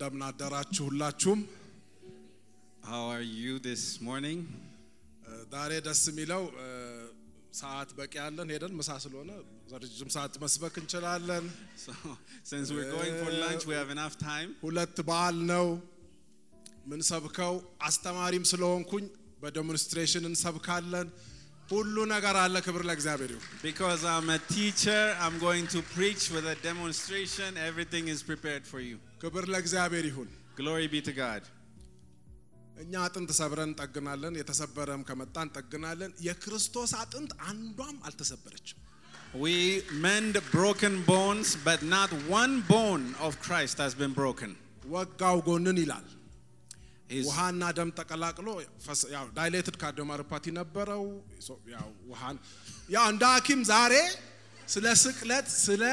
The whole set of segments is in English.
እንደምን አደራችሁ ሁላችሁም። How are you this morning? ዛሬ ደስ የሚለው ሰዓት በቂ ያለን ሄደን ምሳ ስለሆነ ረጅም ሰዓት መስበክ እንችላለን። since we're going for lunch, we have enough time. ሁለት በዓል ነው ምን ሰብከው አስተማሪም ስለሆንኩኝ በዴሞንስትሬሽን እንሰብካለን። ሁሉ ነገር አለ። ክብር ለእግዚአብሔር ይሁን። Because I'm a teacher, I'm going to preach with a demonstration. Everything is prepared for you. ክብር ለእግዚአብሔር ይሁን። Glory be to God. እኛ አጥንት ሰብረን እንጠግናለን። የተሰበረም ከመጣ እንጠግናለን። የክርስቶስ አጥንት አንዷም አልተሰበረችም። We mend broken bones, but not one bone of Christ has been broken. ወጋው ጎንን ይላል። His, ውሃና ደም ተቀላቅሎ ፈስ- ያው ዳይሌትድ ካርዲዮማዮፓቲ ነበረው። ሶ- ያው ውሃን ያው እንደ ሐኪም ዛሬ ስለ ስቅለት ስለ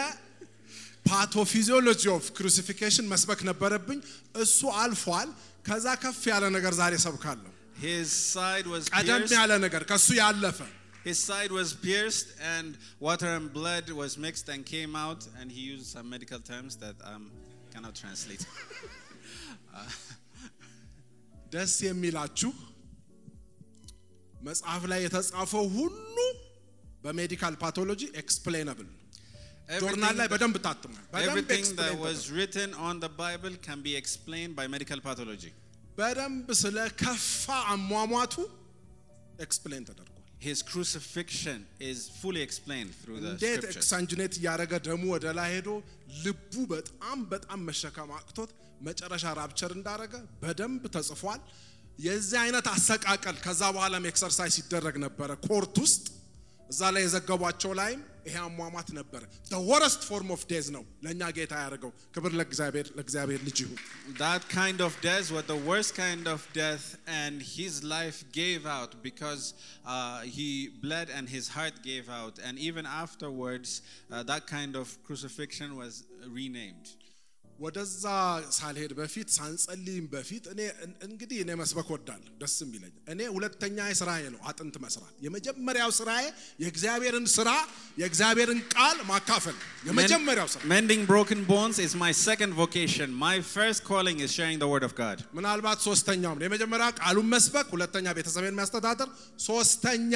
ፓቶፊዚዮሎጂ ኦፍ ክሩሲፊኬሽን መስበክ ነበረብኝ። እሱ አልፏል። ከዛ ከፍ ያለ ነገር ዛሬ ሰብካለሁ። his side was ቀደም pierced. ያለ ነገር ከሱ ያለፈ His side was pierced, and water and blood was mixed and came out. And he used some medical terms that I um, cannot translate. ደስ የሚላችሁ መጽሐፍ ላይ የተጻፈው ሁሉ በሜዲካል ፓቶሎጂ ኤክስፕሌነብል ጆርናል ላይ በደንብ ታትሟል። በደንብ ስለ ከፋ አሟሟቱ ኤክስፕሌን ተደርጓል። His crucifixion is fully explained through the እንዴት. ኤክሳንጅኔት እያደረገ ደሙ ወደ ላይ ሄዶ ልቡ በጣም በጣም መሸከም አቅቶት መጨረሻ ራፕቸር እንዳደረገ በደንብ ተጽፏል። የዚህ አይነት አሰቃቀል ከዛ በኋላም ኤክሰርሳይዝ ሲደረግ ነበረ ኮርት ውስጥ እዛ ላይ የዘገቧቸው ላይም ይሄ አሟሟት ነበረ። ወረስት ፎርም ኦፍ ዴዝ ነው ለእኛ ጌታ ያደርገው። ክብር ለእግዚአብሔር ለእግዚአብሔር ልጅ ይሁን። That kind of ወደዛ ሳልሄድ በፊት ሳንጸልይም በፊት እኔ እን- እንግዲህ እኔ መስበክ ወዳለሁ፣ ደስ የሚለኝ እኔ ሁለተኛ ስራዬ ነው አጥንት መስራት። የመጀመሪያው ስራዬ የእግዚአብሔርን ስራ የእግዚአብሔርን ቃል ማካፈል የመጀመሪያው ስራ Mending broken bones is my second vocation. My first calling is sharing the word of God. ምናልባት ሶስተኛውም የመጀመሪያ ቃሉን መስበክ፣ ሁለተኛ ቤተሰቤን የሚያስተዳደር፣ ሶስተኛ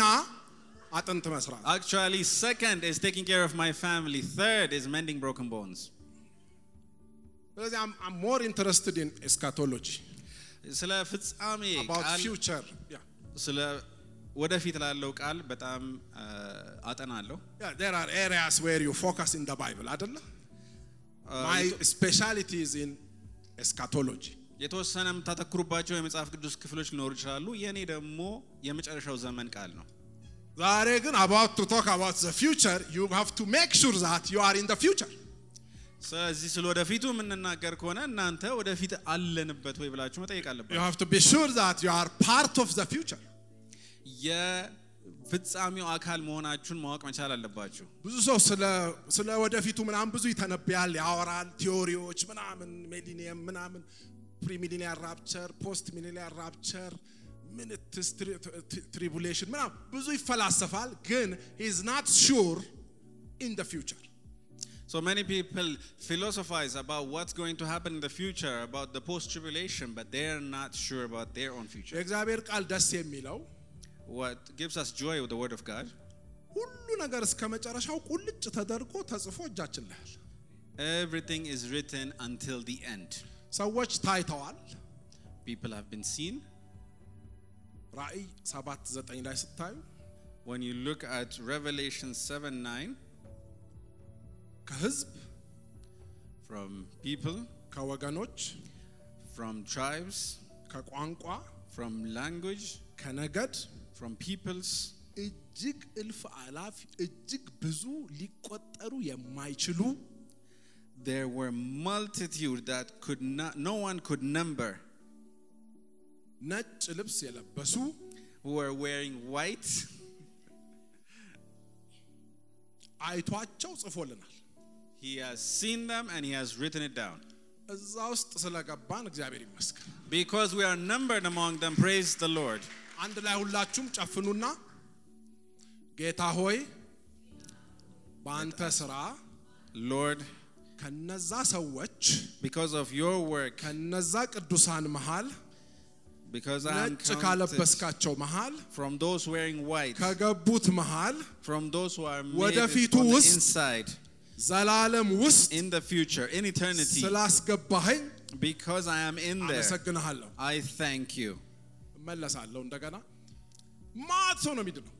አጥንት መስራት። Actually, second is taking care of my family. Third is mending broken bones. ስለዚህ አም ሞር ኢንተረስትድ ኢን ኤስካቶሎጂ ስለ ፍጻሜ አባውት ቃል ፊውቸር ስለ ወደፊት ላለው ቃል በጣም አጠናለሁ። ዴር አር ኤሪያስ ዌር ዩ ፎከስ ኢን ደ ባይብል አይደለ ማይ ስፔሻሊቲ ኢዝ ኢን ኤስካቶሎጂ የተወሰነ የምታተኩሩባቸው የመጽሐፍ ቅዱስ ክፍሎች ሊኖሩ ይችላሉ። የእኔ ደግሞ የመጨረሻው ዘመን ቃል ነው። ዛሬ ግን about to talk about the future you have to make sure that you are in the future ስለዚህ ስለ ወደፊቱ የምንናገር ከሆነ እናንተ ወደፊት አለንበት ወይ ብላችሁ መጠየቅ you አለባችሁ። have to be sure that you are part of the future የፍጻሜው አካል መሆናችሁን ማወቅ መቻል አለባችሁ። ብዙ ሰው ስለ ወደፊቱ ምናምን ብዙ ይተነብያል ያወራል ቲዮሪዎች ምናምን ሚሊኒየም ምናምን ፕሪሚሊኒየር ራፕቸር ፖስት ሚሊኒየር ራፕቸር ምንትስ ትሪቡሌሽን ምናምን ብዙ ይፈላሰፋል ግን not sure in the future So many people philosophize about what's going to happen in the future, about the post tribulation, but they're not sure about their own future. የእግዚአብሔር ቃል ደስ የሚለው What gives us joy with the Word of God, ሁሉ ነገር እስከ መጨረሻው ቁልጭ ተደርጎ ተጽፎ እጃችን ላይ አለ። everything is written until the end. ሰዎች ታይተዋል። People have been seen. ራእይ 7 9 ላይ ስታዩ When you look at Revelation 7 9, ከህዝብ from people, ከወገኖች from tribes, ከቋንቋ from language, ከነገድ from peoples, እጅግ እልፍ አላፍ እጅግ ብዙ ሊቆጠሩ የማይችሉ there were multitude that could not, no one could number, ነጭ ልብስ የለበሱ who were wearing white. አይቷቸው ጽፎልናል። He has seen them and he has written it down. እዛ ውስጥ ስለገባን እግዚአብሔር ይመስገን። Because we are numbered among them, praise the Lord. አንድ ላይ ሁላችሁም ጨፍኑና ጌታ ሆይ በአንተ ስራ Lord, ከነዛ ሰዎች because of your work, ከነዛ ቅዱሳን መሃል because I am ነጭ counted ካለበስካቸው መሃል from those wearing white, ከገቡት መሃል from those who are made ወደፊቱ on the ውስጥ inside, ዘላለም ውስጥ in the future, in eternity, ስላስገባኸኝ because I am in there. አመሰግንሃለሁ። I thank you. እመለሳለሁ እንደገና ማት ሰው ነው የሚድነው።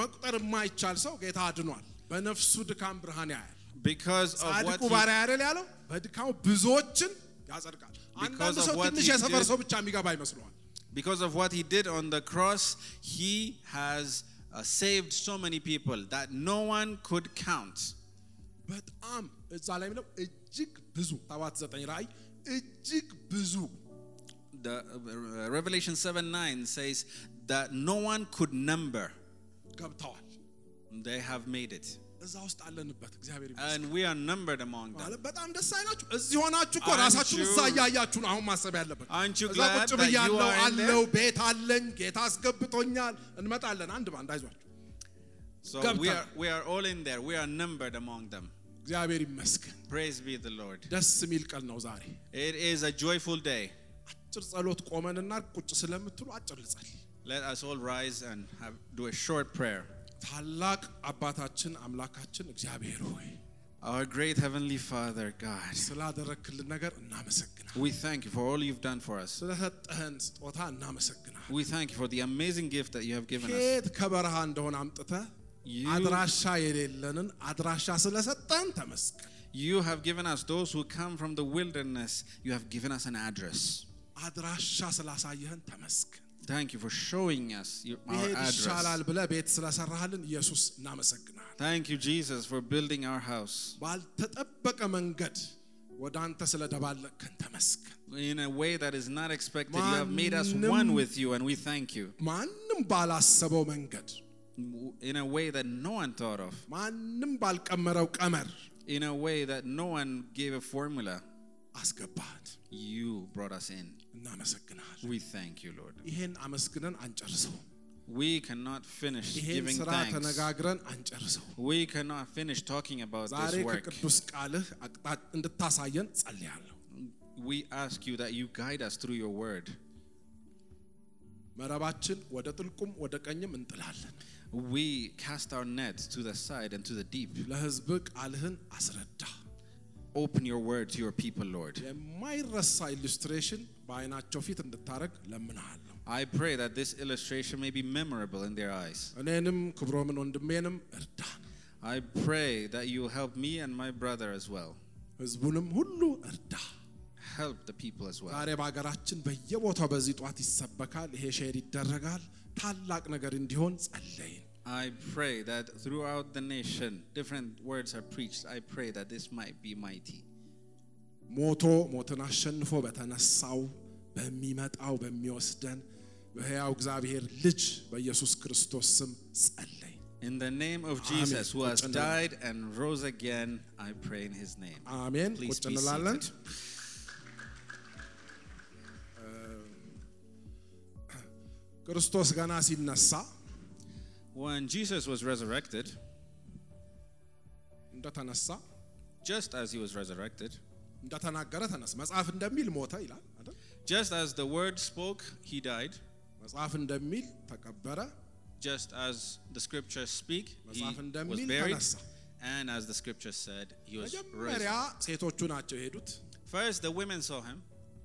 መቁጠር የማይቻል ሰው ጌታ አድኗል። በነፍሱ ድካም ብርሃን ያያል። Because of what ጻድቁ he, ባሪያ አይደል ያለው በድካሙ ብዙዎችን ያጸድቃል። አንዳንድ of ሰው what ትንሽ he የሰፈር did- ሰው ብቻ የሚገባ ይመስለዋል። because of what he did on the cross, he has uh, saved so many people that no one could count. በጣም እዛ ላይ የሚለው እጅግ ብዙ ሰባት ዘጠኝ ራእይ እጅግ ብዙ The uh, Revelation 7 9 says that no one could number. ገብተዋል። They have made it. እዛ ውስጥ አለንበት። እግዚአብሔር ይመስገን። And we are numbered among them. ማለት በጣም ደስ አይላችሁ? እዚህ ሆናችሁ እኮ Aren't ራሳችሁን you- እዛ እያያችሁ ነው አሁን ማሰብ ያለበት። Aren't you እዛ glad ቁጭ that ብያለሁ you are in አለው ቤት አለኝ ጌታ አስገብቶኛል። እንመጣለን አንድ ባንድ አይዟችሁ። So ገብተናል። we are, we are all in there. We are numbered among them. እግዚአብሔር ይመስገን። Praise be the Lord. ደስ የሚል ቀን ነው ዛሬ። It is a joyful day. አጭር ጸሎት ቆመንና ቁጭ ስለምትሉ አጭር ልጸል። Let us all rise and have, do a short prayer. ታላቅ አባታችን አምላካችን እግዚአብሔር ሆይ Our great Heavenly Father, God, ስላደረክልን ነገር እናመሰግናል። we thank you for all you've done for us. ስለሰጠህን ስጦታ እናመሰግናል። We thank you for the amazing gift that you have given us. ከየት ከበረሃ እንደሆነ አምጥተህ You- አድራሻ የሌለንን አድራሻ ስለሰጠን ተመስገን። You have given us those who come from the wilderness. You have given us an address. አድራሻ ስላሳየህን ተመስገን። Thank you for showing us your, our መሄድ ይሻላል address. ብለህ ቤት ስለሰራህልን ኢየሱስ እናመሰግናል። Thank you, Jesus, for building our house ባልተጠበቀ መንገድ ወደ አንተ ስለደባለቅከን ተመስገን። in a way that is not expected. You have made us ማንም- one with you, and we thank you. ማንም ባላሰበው መንገድ In a way that no one thought of, ማንም ባልቀመረው ቀመር in a way that no one gave a formula. አስገባህን። You brought us in. እናመሰግናል። We thank you, Lord. ይሄን አመስግነን አንጨርሰው። We cannot finish ይሄን giving ስራ thanks. ተነጋግረን አንጨርሰው። We cannot finish talking about ዛሬ this work. ከቅዱስ ቃልህ አቅጣጫ እንድታሳየን ጸልያለሁ። We ask you that you guide us through your word. መረባችን ወደ ጥልቁም ወደ ቀኝም እንጥላለን። We cast our net to the side and to the deep. ለሕዝብ ቃልህን አስረዳ። Open your word to your people, Lord. የማይረሳ ኢሉስትሬሽን በአይናቸው ፊት እንድታረግ ለምንሃለሁ። I pray that this illustration may be memorable in their eyes. እኔንም ክብሮምን ወንድሜንም እርዳን፣ I pray that you will help me and my brother as well. ሕዝቡንም ሁሉ እርዳ። Help the people as well. ዛሬ በሀገራችን በየቦታው በዚህ ጧት ይሰበካል፣ ይሄ ሼር ይደረጋል። ታላቅ ነገር እንዲሆን ጸለይን። I pray that throughout the nation, different words are preached. I pray that this might be mighty. ሞቶ ሞትን አሸንፎ በተነሳው በሚመጣው በሚወስደን በሕያው እግዚአብሔር ልጅ በኢየሱስ ክርስቶስ ስም ጸለይ። In the name of Jesus, who has died and rose again, I pray in his name. አሜን። Please ቁጭ be እንላለን። seated. ክርስቶስ ገና ሲነሳ When Jesus was resurrected, እንደተነሳ just as he was resurrected, እንደተናገረ ተነሳ። መጽሐፍ እንደሚል ሞተ ይላል አይደል? just as the word spoke, he died. መጽሐፍ እንደሚል ተቀበረ። Just as the scriptures speak, he መጽሐፍ was እንደሚል buried. ተነሳ። And as the scriptures said, he was መጀመሪያ raised. ሴቶቹ ናቸው የሄዱት። First, the women saw him,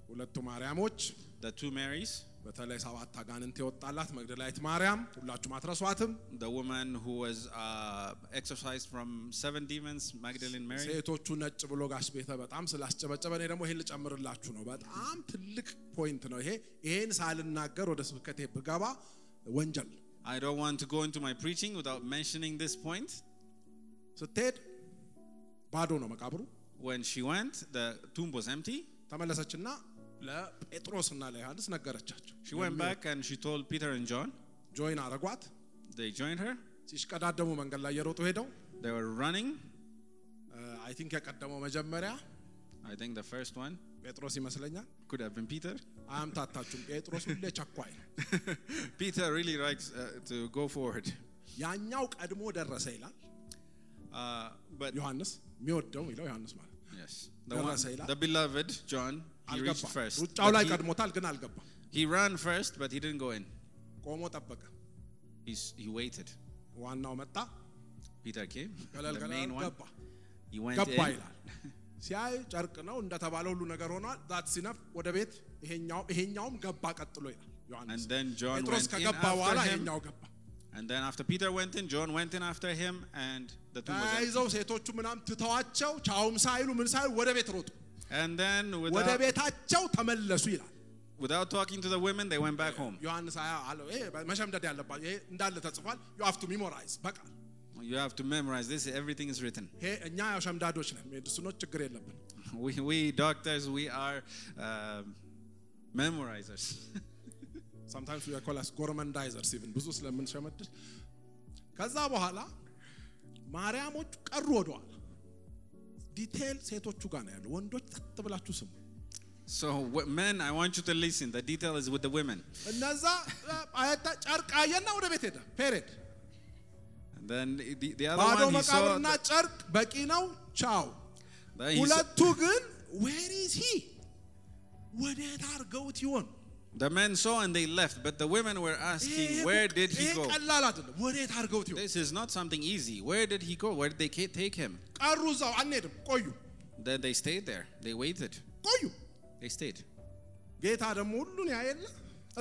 ሁለቱ ማርያሞች፣ the two Marys, በተለይ ሰባት አጋንንት የወጣላት መግደላዊት ማርያም፣ ሁላችሁም አትረሷትም። the woman who was uh, exorcised from seven demons, Magdalene Mary. ሴቶቹ ነጭ ብሎ ጋሽ ቤተ በጣም ስላስጨበጨበ እኔ ደግሞ ይሄን ልጨምርላችሁ ነው። በጣም ትልቅ ፖይንት ነው ይሄ። ይሄን ሳልናገር ወደ ስብከቴ ብገባ ወንጀል። I don't want to go into my preaching without mentioning this point. ስትሄድ ባዶ ነው መቃብሩ። When she went, the tomb was empty. ተመለሰችና ለጴጥሮስና ለዮሐንስ ነገረቻቸው። She went back and she told Peter and John. ጆይን አረጓት። They joined her. ሲሽቀዳደሙ መንገድ ላይ የሮጡ ሄደው They were running. አይ ቲንክ የቀደመው መጀመሪያ I think the first one ጴጥሮስ ይመስለኛል። could have been Peter. አያምታታችሁም። ጴጥሮስ ሁሌ ቸኳይ ነው። Peter really likes uh, to go forward. ያኛው ቀድሞ ደረሰ ይላል Uh, but ዮሐንስ የሚወደው ይለው ዮሐንስ ማለት Yes. The, one, ደረሰ ይላል። the beloved John, he reached አልገባም first. ሩጫው ላይ But he, ቀድሞታል ግን አልገባም he ran first, but he didn't go in. ቆሞ ጠበቀ He's, he waited. ዋናው መጣ Peter came, ገለል the ገለል main one. ገባ He went ገባ in. ይላል ሲያይ ጨርቅ ነው እንደተባለ ሁሉ ነገር ሆኗል ዛት ሲነፍ ወደ ቤት ይሄኛው- ይሄኛውም ገባ ቀጥሎ ይላል ዮሐንስ And then John ጴጥሮስ went in ከገባ after በኋላ him. ይሄኛው ገባ And then after Peter went in, John went in after him, and the tomb was empty. ተያይዘው ሴቶቹ ምናም ትተዋቸው ቻውም ሳይሉ ምን ሳይሉ ወደ ቤት ሮጡ And then ወደ without, ቤታቸው ተመለሱ ይላል without talking to the women, they went back home. ዮሐንስ አያ አለው ይሄ መሸምደድ ያለባቸው ይሄ እንዳለ ተጽፏል ዩ ሃቭ ቱ ሚሞራይዝ በቃ You have to memorize this. Everything is written. ይሄ እኛ ያው ሸምዳዶች ነን ሜዲሲኖች ችግር የለብን We, we doctors, we are uh, memorizers. sometimes we call us ጎርመንዳይዘርስ ኢቭን ብዙ ስለምንሸመድድ ከዛ በኋላ ማርያሞቹ ቀሩ ወደኋላ ዲቴል ሴቶቹ ጋር ነው ያለው ወንዶች ጸጥ ብላችሁ ስሙ so, w- men, I want you to listen. The detail is with the women. እነዛ አየታ ጨርቅ አየና ወደ ቤት ሄደ ፔሬድ And then the, the other ባዶ one, he saw. መቃብርና ጨርቅ በቂ ነው ቻው that he saw- ሁለቱ ግን ዌር ኢዝ ሂ ወዴት አድርገውት ይሆን the men saw and they left, but the women were asking, Where did he ይሄ go? ቀላል አይደለም ወዴት አድርገውት ይሆን This is not something easy. Where did he go? Where did they ca- take him? ቀሩ እዛው አንሄድም ቆዩ Then they stayed there. They waited. ቆዩ They stayed. ጌታ ደግሞ ሁሉን ያየለ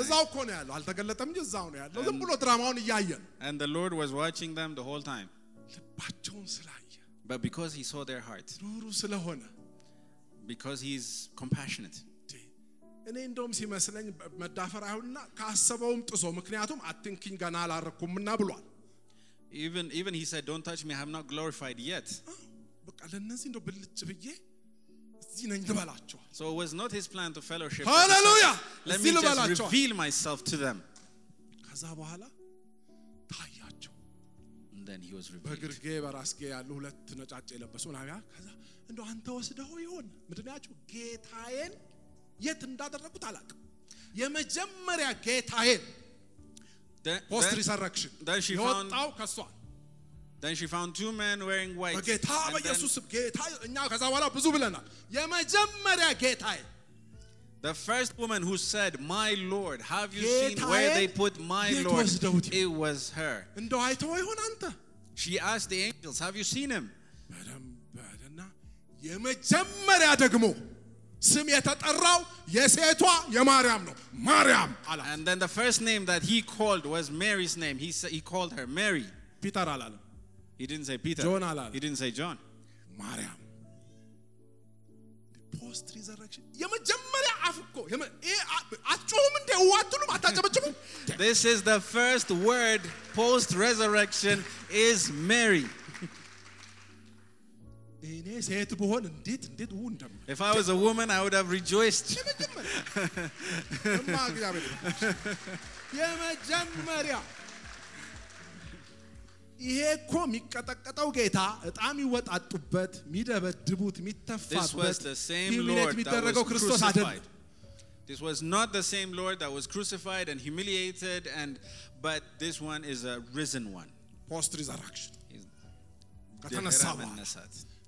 እዛው እኮ ነው ያለው አልተገለጠም እንጂ እዛው ነው ያለው ዝም ብሎ ድራማውን እያየ ነው And the Lord was watching them the whole time. ልባቸውን ስላየ But because he saw their heart, ሩሩ ስለሆነ because he's compassionate, እንዴ፣ እኔ እንደውም ሲመስለኝ መዳፈር አይሁንና ካሰበውም ጥሶ ምክንያቱም አትንኪኝ ገና አላረኩምና ብሏል even, even he said, Don't touch me, I have not glorified yet. በቃ ለእነዚህ እንደው ብልጭ ብዬ እዚህ ነኝ ልበላቸዋል So it was not his plan to fellowship. us. Let me just reveal myself to them. ከዛ በኋላ ታያቸው And then he was revealed. በግርጌ በራስጌ ያሉ ሁለት ነጫጭ የለበሱ ናቢያ ከዛ እንደው አንተ ወስደው ይሆን ምንድናቸው ጌታዬን የት እንዳደረጉት አላውቅም የመጀመሪያ ጌታዬን Then, ፖስት then, ሪሰረክሽን then she found የወጣው ከሷል then she found two men wearing white. በጌታ And then በኢየሱስ ስም ጌታ እኛ ከዛ በኋላ ብዙ ብለናል የመጀመሪያ ጌታዬ the first woman who said, My Lord, have you seen where they ጌታዬን put my የት Lord? ወስደውት ይሆን? It was her. እንደው አይተው ይሆን አንተ She asked the angels, Have you seen him? በደንብ አለና የመጀመሪያ ደግሞ ስም የተጠራው የሴቷ የማርያም ነው ማርያም አላት And then the first name that he called was Mary's name. He, sa- he called her Mary. ፒተር አላለም He didn't say Peter. John አላለም። He didn't say John. ማርያም ፖስት ሪዘረክሽን የመጀመሪያ አፍ እኮ የመ- ይሄ አ- አትጮሁም እንደ አትሉም አታጨበጭቡም This is the first word post resurrection is Mary. If I was a woman, I would have rejoiced. የመጀመሪያ እማ እግዚአብሔር ይመስገን። የመጀመሪያ ይሄ እኮ የሚቀጠቀጠው ጌታ እጣም ይወጣጡበት የሚደበድቡት This የሚተፋበት was the same ሂሚሌት Lord that የሚደረገው was ክርስቶስ አይደለም crucified. This was not the same Lord that was crucified and humiliated, and but this one is a risen one. ፖስት ሪዘራክሽን He's ከተነሳ ድህረ በኋላ መነሳት።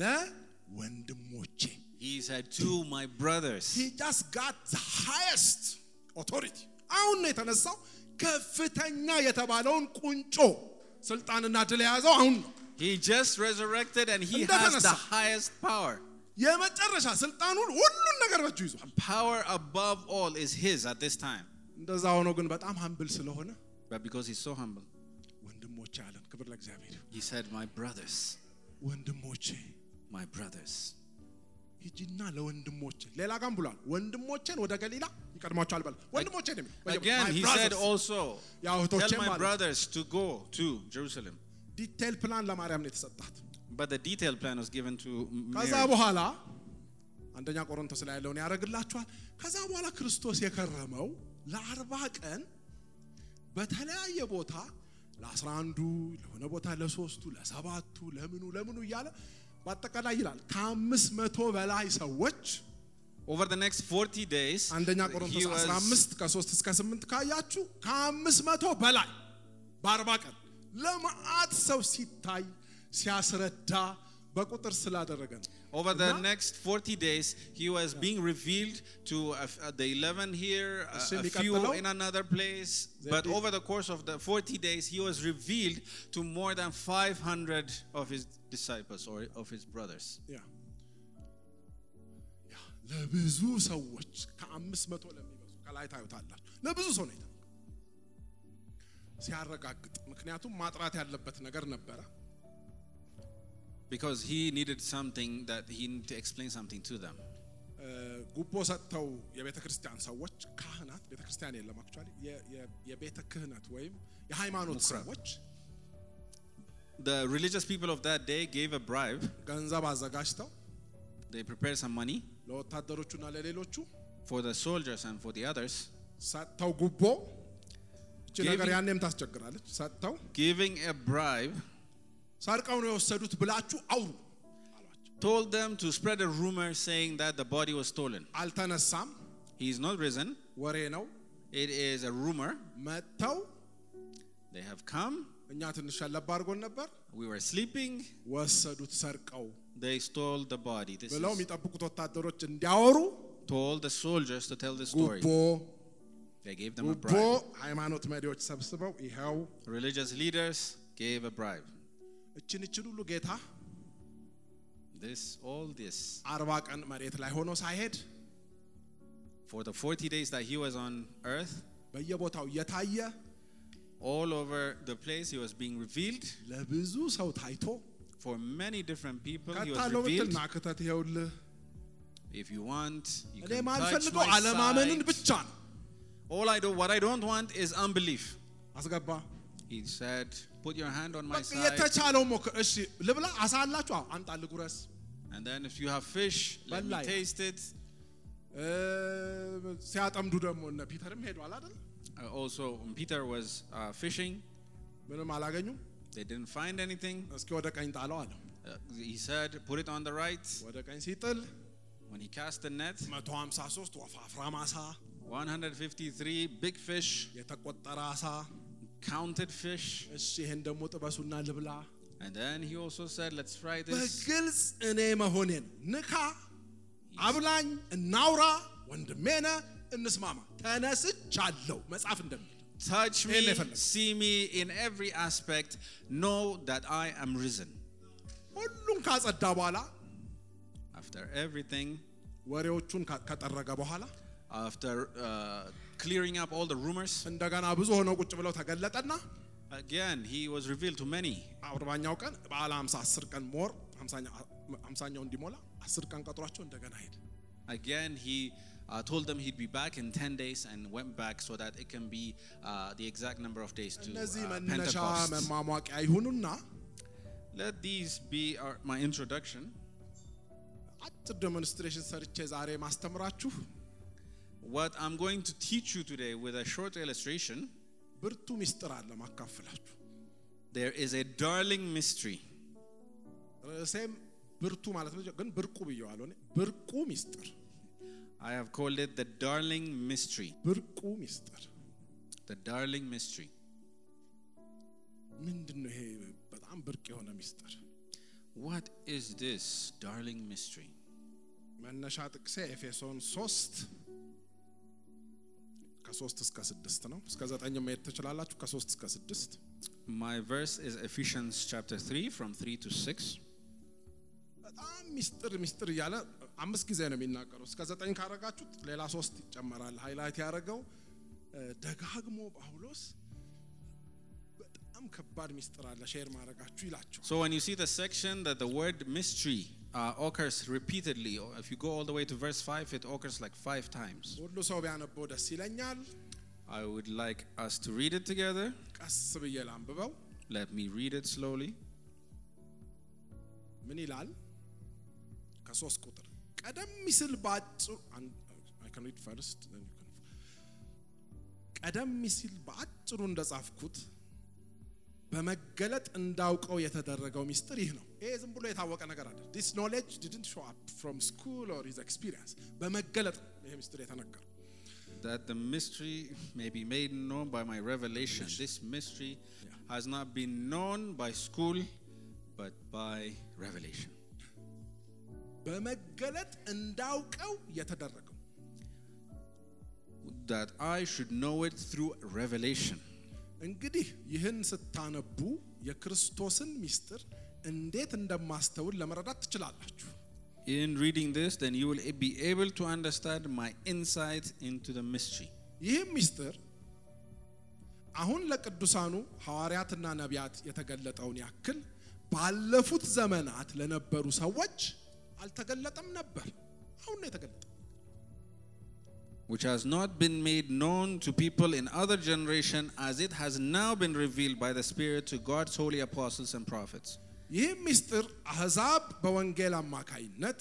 ለወንድሞቼ He said, To my brothers. he just got the highest authority አሁን ነው የተነሳው ከፍተኛ የተባለውን ቁንጮ ስልጣንና ድል የያዘው አሁን ነው He just resurrected and he has እንደተነሳ። the highest power. የመጨረሻ ስልጣኑን ሁሉን ነገር በእጁ ይዟል Power above all is his at this time. እንደዛ ሆኖ ግን በጣም ሀምብል ስለሆነ But because he's so humble, ወንድሞቼ አለን ክብር ለእግዚአብሔር ይሁን። he said, My brothers, ወንድሞቼ my brothers. ሂጂና ለወንድሞቼ ሌላ ጋም ብሏል ወንድሞቼን ወደ ገሊላ ይቀድሟቸዋል በል ወንድሞቼ ነው የሚለው። Again, he said also, Tell my brothers to go to Jerusalem. ዲቴል ፕላን ለማርያም ነው የተሰጣት But the detailed plan was given to ከዛ. በኋላ አንደኛ ቆሮንቶስ ላይ ያለውን ያደርግላችኋል። ከዛ በኋላ ክርስቶስ የከረመው ለአርባ ቀን በተለያየ ቦታ ለአስራ አንዱ ለሆነ ቦታ ለሶስቱ ለሰባቱ ለምኑ ለምኑ እያለ በአጠቃላይ ይላል ከአምስት መቶ በላይ ሰዎች Over the next 40 days, አንደኛ ቆሮንቶስ was 15 ከ3 እስከ 8 ካያችሁ ከአምስት መቶ በላይ በአርባ ቀን ለመዓት ሰው ሲታይ ሲያስረዳ በቁጥር ስላደረገ ነው። Over the እና- next 40 days, he was being revealed to uh, f- uh, the 11 here, uh, እሺ፣ a few የሚቀጥለው? in another place. But ዘዴ- over the course of the 40 days, he was revealed to more than 500 of his disciples or of his brothers. ያ ያ ለብዙ ሰዎች ከአምስት መቶ ለሚበዙ ከላይ ታዩታላችሁ። ለብዙ ሰው ነው የተናገረው ሲያረጋግጥ፣ ምክንያቱም ማጥራት ያለበት ነገር ነበረ። Because he needed something that he needed to explain something to them. እ፣ ጉቦ ሰጥተው የቤተ ክርስቲያን ሰዎች ካህናት፣ ቤተ ክርስቲያን የለም አክቹዋሊ የቤተ ክህነት ወይም የሃይማኖት ምኩራብ። ሰዎች The religious people of that day gave a bribe. ገንዘብ አዘጋጅተው They prepared some money ለወታደሮቹና ለሌሎቹ for the soldiers and for the others, ሰጥተው ጉቦ እቺ Giving- ነገር ያኔም ታስቸግራለች። ሰጥተው giving a bribe, ሰርቀው ነው የወሰዱት ብላችሁ አውሩ አሏቸው። told them to spread a rumor saying that the body was stolen. አልተነሳም፣ He is not risen. ወሬ ነው። It is a rumor. መጥተው They have come. እኛ ትንሽ ሸለባ አድርጎን ነበር፣ We were sleeping. ወሰዱት ሰርቀው They stole the body. This ብለው is የሚጠብቁት ወታደሮች እንዲያወሩ told the soldiers to tell the story. ጉቦ They gave them a ጉቦ bribe. ሃይማኖት መሪዎች ሰብስበው ይኸው Religious leaders gave a bribe. እችን እችን ሁሉ ጌታ This, all this, አርባ ቀን መሬት ላይ ሆኖ ሳይሄድ for the 40 days that he was on earth, በየቦታው እየታየ all over the place, he was being revealed. ለብዙ ሰው ታይቶ For many different people, he was ከታለው ብትል revealed. ና ክተት ይኸውልህ If you want, you እኔ can touch ማልፈልገው my አለማመንን side. ብቻ ነው። All I do, what I don't want is unbelief. አስገባ He said, "Put your hand on my በቃ side, የተቻለው ሞክር። እሺ ልብላ፣ አሳ አላችሁ? አዎ፣ አምጣ ልጉረስ። and then if you have fish, let me በላይ። taste it." እ፣ ሲያጠምዱ ደግሞ እነ ፒተርም ሄዷል አይደል? Uh, also, when Peter was uh, fishing, ምንም አላገኙም። they didn't find anything. እስኪ ወደ ቀኝ ጣለው አለው። Uh, he said, "Put it on the right." ወደ ቀኝ ሲጥል When he cast the net, 153 ወፋፍራም አሳ፣ 153 big fish, የተቆጠረ አሳ። counted fish, እሺ ይሄን ደግሞ ጥበሱና ልብላ። and then he also said, "Let's try this." በግልጽ እኔ መሆኔን ንካ፣ አብላኝ፣ እናውራ፣ ወንድሜ ነህ፣ እንስማማ። ተነስቻለሁ መጽሐፍ እንደሚል Touch me, ይሄን የፈለገው። see me in every aspect, know that I am risen. ሁሉም ካጸዳ በኋላ After everything, ወሬዎቹን ካ- ከጠረገ በኋላ after uh, clearing up all the rumors, እንደገና ብዙ ሆነው ቁጭ ብለው ተገለጠና again he was revealed to many. አርባኛው ቀን በዓለ 50 10 ቀን ሞር 50ኛው እንዲሞላ 10 ቀን ቀጥሯቸው እንደገና ሄደ። Again, he uh, told them he'd be back in 10 days and went back so that it can be uh, the exact number of days to እነዚህ uh, መነሻ Pentecost. መሟሟቂያ ይሁኑና Let these be our, my introduction. አጭር ዴሞንስትሬሽን ሰርቼ ዛሬ ማስተምራችሁ What I'm going to teach you today with a short illustration, ብርቱ ሚስጥር አለ ማካፍላችሁ። there is a darling mystery. ርዕሴም ብርቱ ማለት ነው፣ ግን ብርቁ ብየዋለሁ እኔ። ብርቁ ሚስጥር፣ I have called it the darling mystery. ብርቁ ሚስጥር The darling mystery. ምንድን ነው? ይሄ በጣም ብርቅ የሆነ ሚስጥር። What is this darling mystery? መነሻ ጥቅሴ ኤፌሶን 3 ከ3 እስከ 6 ነው። እስከ 9 መሄድ ትችላላችሁ። ከ3 እስከ 6 My verse is Ephesians chapter 3 from 3 to 6. በጣም ሚስጥር ሚስጥር እያለ አምስት ጊዜ ነው የሚናገረው። እስከ 9 ካረጋችሁት ሌላ ሶስት ይጨመራል። ሃይላይት ያደረገው ደጋግሞ ጳውሎስ በጣም ከባድ ሚስጥር አለ ሼር ማድረጋችሁ ይላቸው። So when you see the section that the word mystery uh, occurs repeatedly, or if you go all the way to verse 5, it occurs like five times. ሁሉ ሰው ቢያነበው ደስ ይለኛል። I would like us to read it together. ቀስ ብዬ ላንብበው። Let me read it slowly. ምን ይላል? ከሶስት ቁጥር ቀደም ሲል በአጭሩ I can read first, then you can- ቀደም ሲል በአጭሩ እንደጻፍኩት በመገለጥ እንዳውቀው የተደረገው ሚስጥር ይህ ነው። ይሄ ዝም ብሎ የታወቀ ነገር አለ። this knowledge didn't show up from school or his experience በመገለጥ ነው ይሄ ሚስጥር የተነገረው። That the mystery may be made known by my revelation. This mystery has not been known by school, but by revelation. በመገለጥ እንዳውቀው የተደረገው That I should know it through revelation. እንግዲህ ይህን ስታነቡ የክርስቶስን ሚስጥር እንዴት እንደማስተውል ለመረዳት ትችላላችሁ። In reading this, then you will be able to understand my insight into the mystery. ይህም ሚስጥር አሁን ለቅዱሳኑ ሐዋርያትና ነቢያት የተገለጠውን ያክል ባለፉት ዘመናት ለነበሩ ሰዎች አልተገለጠም ነበር። አሁን ነው የተገለጠው። which has not been made known to people in other generation as it has now been revealed by the spirit to God's holy apostles and prophets ይህም ሚስጥር አሕዛብ በወንጌል አማካይነት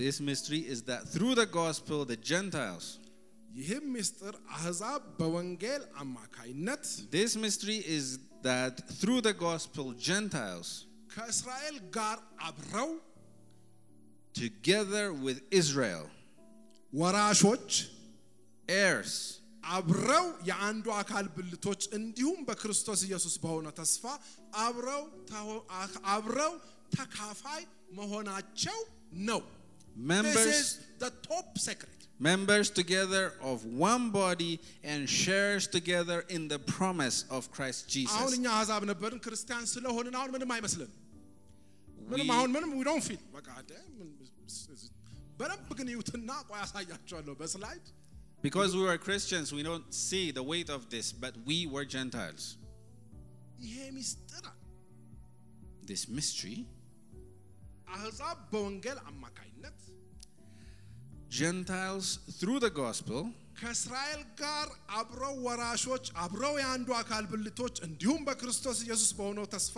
this mystery is that through the gospel the gentiles ይህም ሚስጥር አሕዛብ በወንጌል አማካይነት this mystery is that through the gospel gentiles ከእስራኤል ጋር አብረው together with Israel ወራሾች heirs አብረው የአንዱ አካል ብልቶች እንዲሁም በክርስቶስ ኢየሱስ በሆነ ተስፋ አብረው ተሆ- አብረው ተካፋይ መሆናቸው ነው። This members is the top secret. members together of one body and shares together in the promise of Christ አሁን Jesus እኛ አሕዛብ ነበርን ክርስቲያን ስለሆንን አሁን ምንም አይመስልን። ምንም We- አሁን ምንም we don't feel በቃ ደ ምን- በደንብ ግን ይዩትና ቆይ ያሳያቸዋለሁ በስላይድ Because we were Christians, we don't see the weight of this, but we were Gentiles. ይሄ ሚስጥር አለ። This mystery, አሕዛብ በወንጌል አማካይነት Gentiles through the gospel, ከእስራኤል ጋር አብረው ወራሾች አብረው የአንዱ አካል ብልቶች እንዲሁም በክርስቶስ ኢየሱስ በሆነው ተስፋ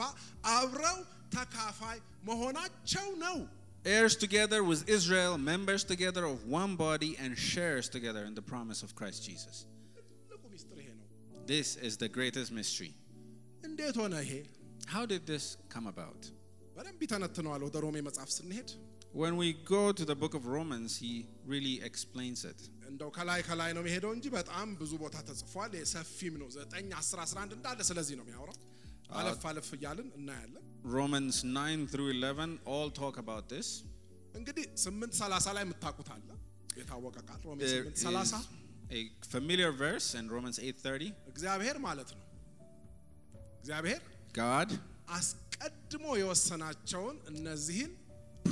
አብረው ተካፋይ መሆናቸው ነው። heirs together with Israel, members together of one body, and shares together in the promise of Christ Jesus. ትልቁ ሚስጥር ይሄ ነው። This is the greatest mystery. እንዴት ሆነ ይሄ? How did this come about? በደንብ ይተነትነዋል። ወደ ሮሜ መጽሐፍ ስንሄድ When we go to the book of Romans, he really explains it. እንደው ከላይ ከላይ ነው የሚሄደው እንጂ በጣም ብዙ ቦታ ተጽፏል። ሰፊም ነው። 9 10 11 እንዳለ ስለዚህ ነው የሚያወራው። አለፍ አለፍ እያልን እናያለን። Romans 9 through 11 all talk about this. እንግዲህ 8 30 ላይ የምታውቁት አለ የታወቀ ቃል ሮሜ There 8 is 30 a familiar verse in Romans 8:30. እግዚአብሔር ማለት ነው እግዚአብሔር God አስቀድሞ የወሰናቸውን እነዚህን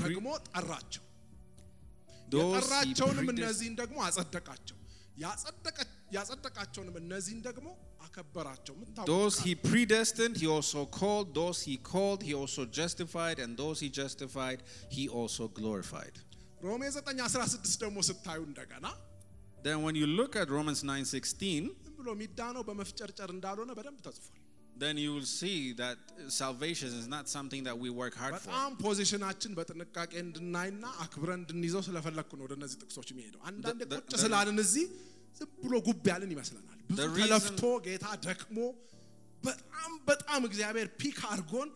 ደግሞ ጠራቸው፣ የጠራቸውንም እነዚህን ደግሞ አጸደቃቸው፣ ያጸደቀ- Those he predestined, he also called. Those he called, he also justified. And those he justified, he also glorified. Then when you look at Romans 9:16, then you will see that salvation is not something that we work hard for. The, the, the, ዝም ብሎ ጉብ ያልን ይመስለናል። ብዙ The reason- ተለፍቶ ጌታ ደክሞ በጣም በጣም እግዚአብሔር ፒክ አድርጎን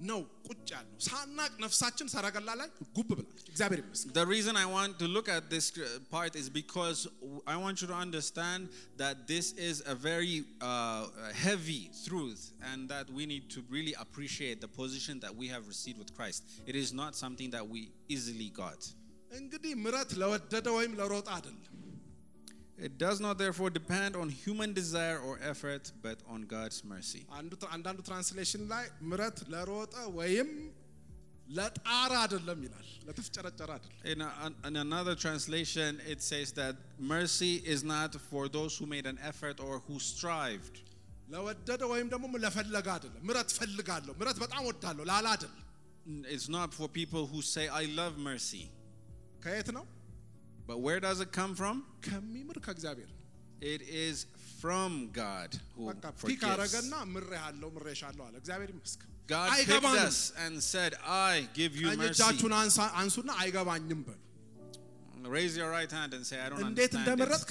ነው ቁጭ ያልነው። ሳናቅ ነፍሳችን ሰረገላ ላይ ጉብ ብላለች። እግዚአብሔር ይመስገን። The reason I want to look at this uh, part is because I want you to understand that this is a very uh, heavy truth and that we need to really appreciate the position that we have received with Christ. It is not something that we easily got. እንግዲህ ምረት ለወደደ ወይም ለሮጠ አይደለም። It does not therefore depend on human desire or effort, but on God's mercy. አንዱ አንዳንዱ ትራንስሌሽን ላይ ምረት ለሮጠ ወይም ለጣረ አይደለም ይላል። ለተፍጨረጨረ አይደለም። In, a, in another translation, it says that mercy is not for those who made an effort or who strived. ለወደደ ወይም ደግሞ ለፈለገ አይደለም። ምረት ፈልጋለሁ፣ ምረት በጣም ወዳለሁ ላላ አይደለም። It's not for people who say, I love mercy. ከየት ነው? But where does it come from? It is from God who forgives. God picked us and said, I give you mercy. Raise your right hand and say, I don't understand this.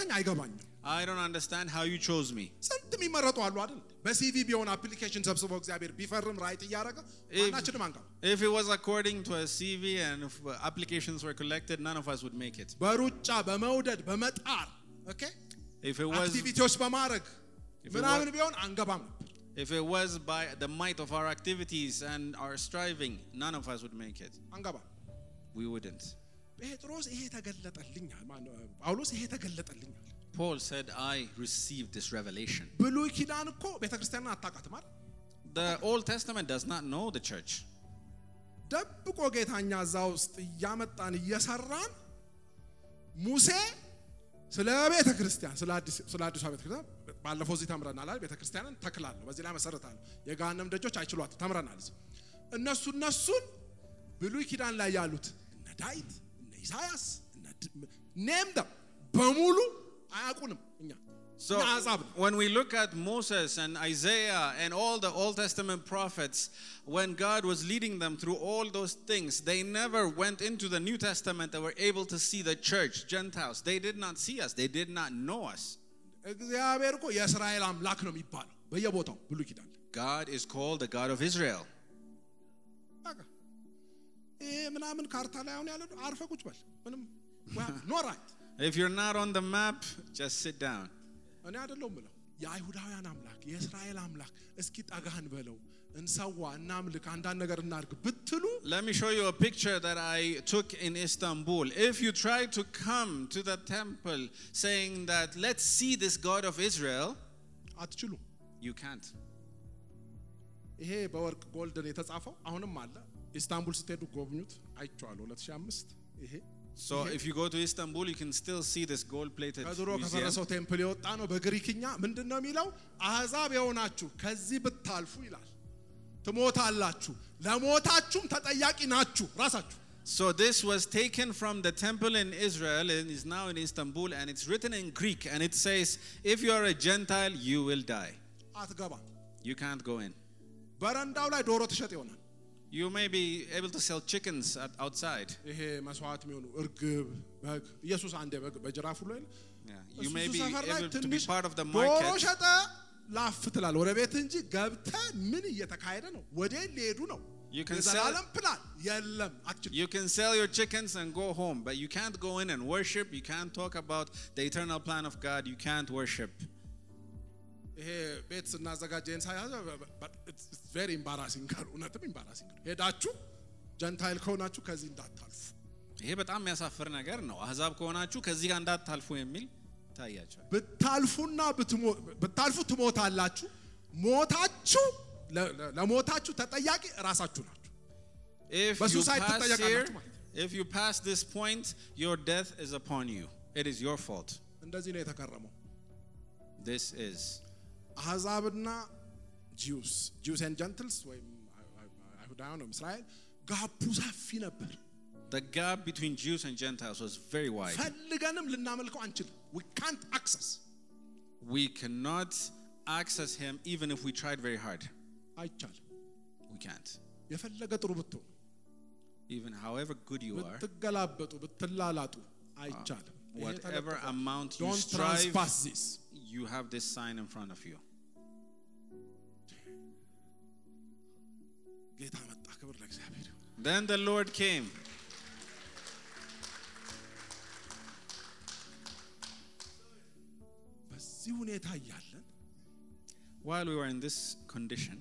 እንደመረጥከኝ አይገባኝም I don't understand how you chose me. ስንት የሚመረጡ አሉ አይደል በሲቪ ቢሆን አፕሊኬሽን ሰብስበው እግዚአብሔር ቢፈርም ራይት እያደረገ If- ማናችንም አንገባ If it was according to a CV and if uh, applications were collected, none of us would make it. በሩጫ በመውደድ በመጣር ኦኬ If it was አክቲቪቲዎች በማድረግ If it ምናምን was- ቢሆን አንገባም ነበር if it was by the might of our activities and our striving, none of us would make it. አንገባም We wouldn't. ጴጥሮስ ይሄ ተገለጠልኛል ማነው ጳውሎስ ይሄ ተገለጠልኛል Paul said, I received this revelation. ብሉይ ኪዳን እኮ ቤተክርስቲያንን አታውቃትም አይደል The Old Testament does not know the church. ደብቆ ጌታኛ እዛ ውስጥ እያመጣን እየሰራን ሙሴ ስለ ቤተ ክርስቲያን ስለ አዲሷ ቤተ ክርስቲያን ባለፈው እዚህ ተምረናል አይደል? ቤተ ክርስቲያንን ተክላለሁ በዚህ ላይ መሰረታለሁ የገሃነም ደጆች አይችሏት ተምረናል እዚህ። እነሱ እነሱን ብሉይ ኪዳን ላይ ያሉት እነ ዳዊት እነ ኢሳያስ እነ ኔም በሙሉ እኛ So when we look at Moses and Isaiah and all the Old Testament prophets, when God was leading them through all those things, they never went into the New Testament They were able to see the church, Gentiles. They did not see us. They did not know us. God is called the God of Israel. no right. ምናምን ካርታ ላይ አሁን ያለ አርፈ ቁጭ በል ምንም ኖ ራይት If you're not on the map, just sit down. እኔ አይደለሁም ምለው የአይሁዳውያን አምላክ የእስራኤል አምላክ እስኪ ጠጋህን በለው እንሰዋ እናምልክ አንዳንድ ነገር እናድርግ ብትሉ Let me show you a picture that I took in Istanbul. If you try to come to the temple saying that, let's see this God of Israel, አትችሉም you can't. ይሄ በወርቅ ጎልድን የተጻፈው አሁንም አለ ኢስታንቡል ስትሄዱ ጎብኙት አይቼዋለሁ 2005 ይሄ So if you go to Istanbul, you can still see this gold-plated ከድሮ museum. ከፈረሰው ቴምፕል የወጣ ነው በግሪክኛ ምንድን ነው የሚለው አሕዛብ የሆናችሁ ከዚህ ብታልፉ ይላል ትሞታላችሁ ለሞታችሁም ተጠያቂ ናችሁ ራሳችሁ So this was taken from the temple in Israel and is now in Istanbul, and it's written in Greek, and it says, "If you are a Gentile, you will die. አትገባ You can't go in. በረንዳው ላይ ዶሮ ትሸጥ ይሆናል You may be able to sell chickens at, outside. ይሄ መስዋዕት የሚሆኑ እርግብ በግ ኢየሱስ አንዴ በግ በጅራፉ ላይ Yeah. You እሱ may be ሰፈር ላይ able to be ትንሽ part of the ዶሮ market. ሸጠ ላፍ ትላል ወደ ቤት እንጂ ገብተ ምን እየተካሄደ ነው ወደ ሊሄዱ ነው You can የዘላለም ፕላን የለም አትችልም You can sell your chickens and go home, but you can't go in and worship. You can't talk about the eternal plan of God. You can't worship. ይሄ ቤት ስናዘጋጀ ሳያዘ ቬሪ ኢምባራሲንግ እውነትም ኢምባራሲንግ ሄዳችሁ ጀንታይል ከሆናችሁ ከዚህ እንዳታልፉ ይሄ በጣም የሚያሳፍር ነገር ነው። አህዛብ ከሆናችሁ ከዚህ ጋር እንዳታልፉ የሚል ይታያቸዋል። ብታልፉና ብታልፉ ትሞታላችሁ ሞታችሁ ለሞታችሁ ተጠያቂ ራሳችሁ ናችሁ በሱሳይድ ትጠየቃላችሁ ማለት if you pass this point, your death is upon you. It is your fault. እንደዚህ ነው የተከረመው This is. አሕዛብና ጂውስ ጂውስ ኤንድ ጀንትልስ ወይም አይሁዳውያን ወይም እስራኤል ጋፑ ሰፊ ነበር The gap between Jews and Gentiles was very wide. ፈልገንም ልናመልከው አንችልም we can't access We cannot access Him even if we tried very hard. አይቻልም We can't. የፈለገ ጥሩ ብትሆኑ Even however good you are, ብትገላበጡ ብትላላጡ አይቻልም ይሄ whatever ተለጥፏል። amount you don't strive, transpass this you have this sign in front of you. ጌታ መጣ ክብር ለእግዚአብሔር ይሁን። Then the Lord came. በዚህ ሁኔታ እያለን While we were in this condition,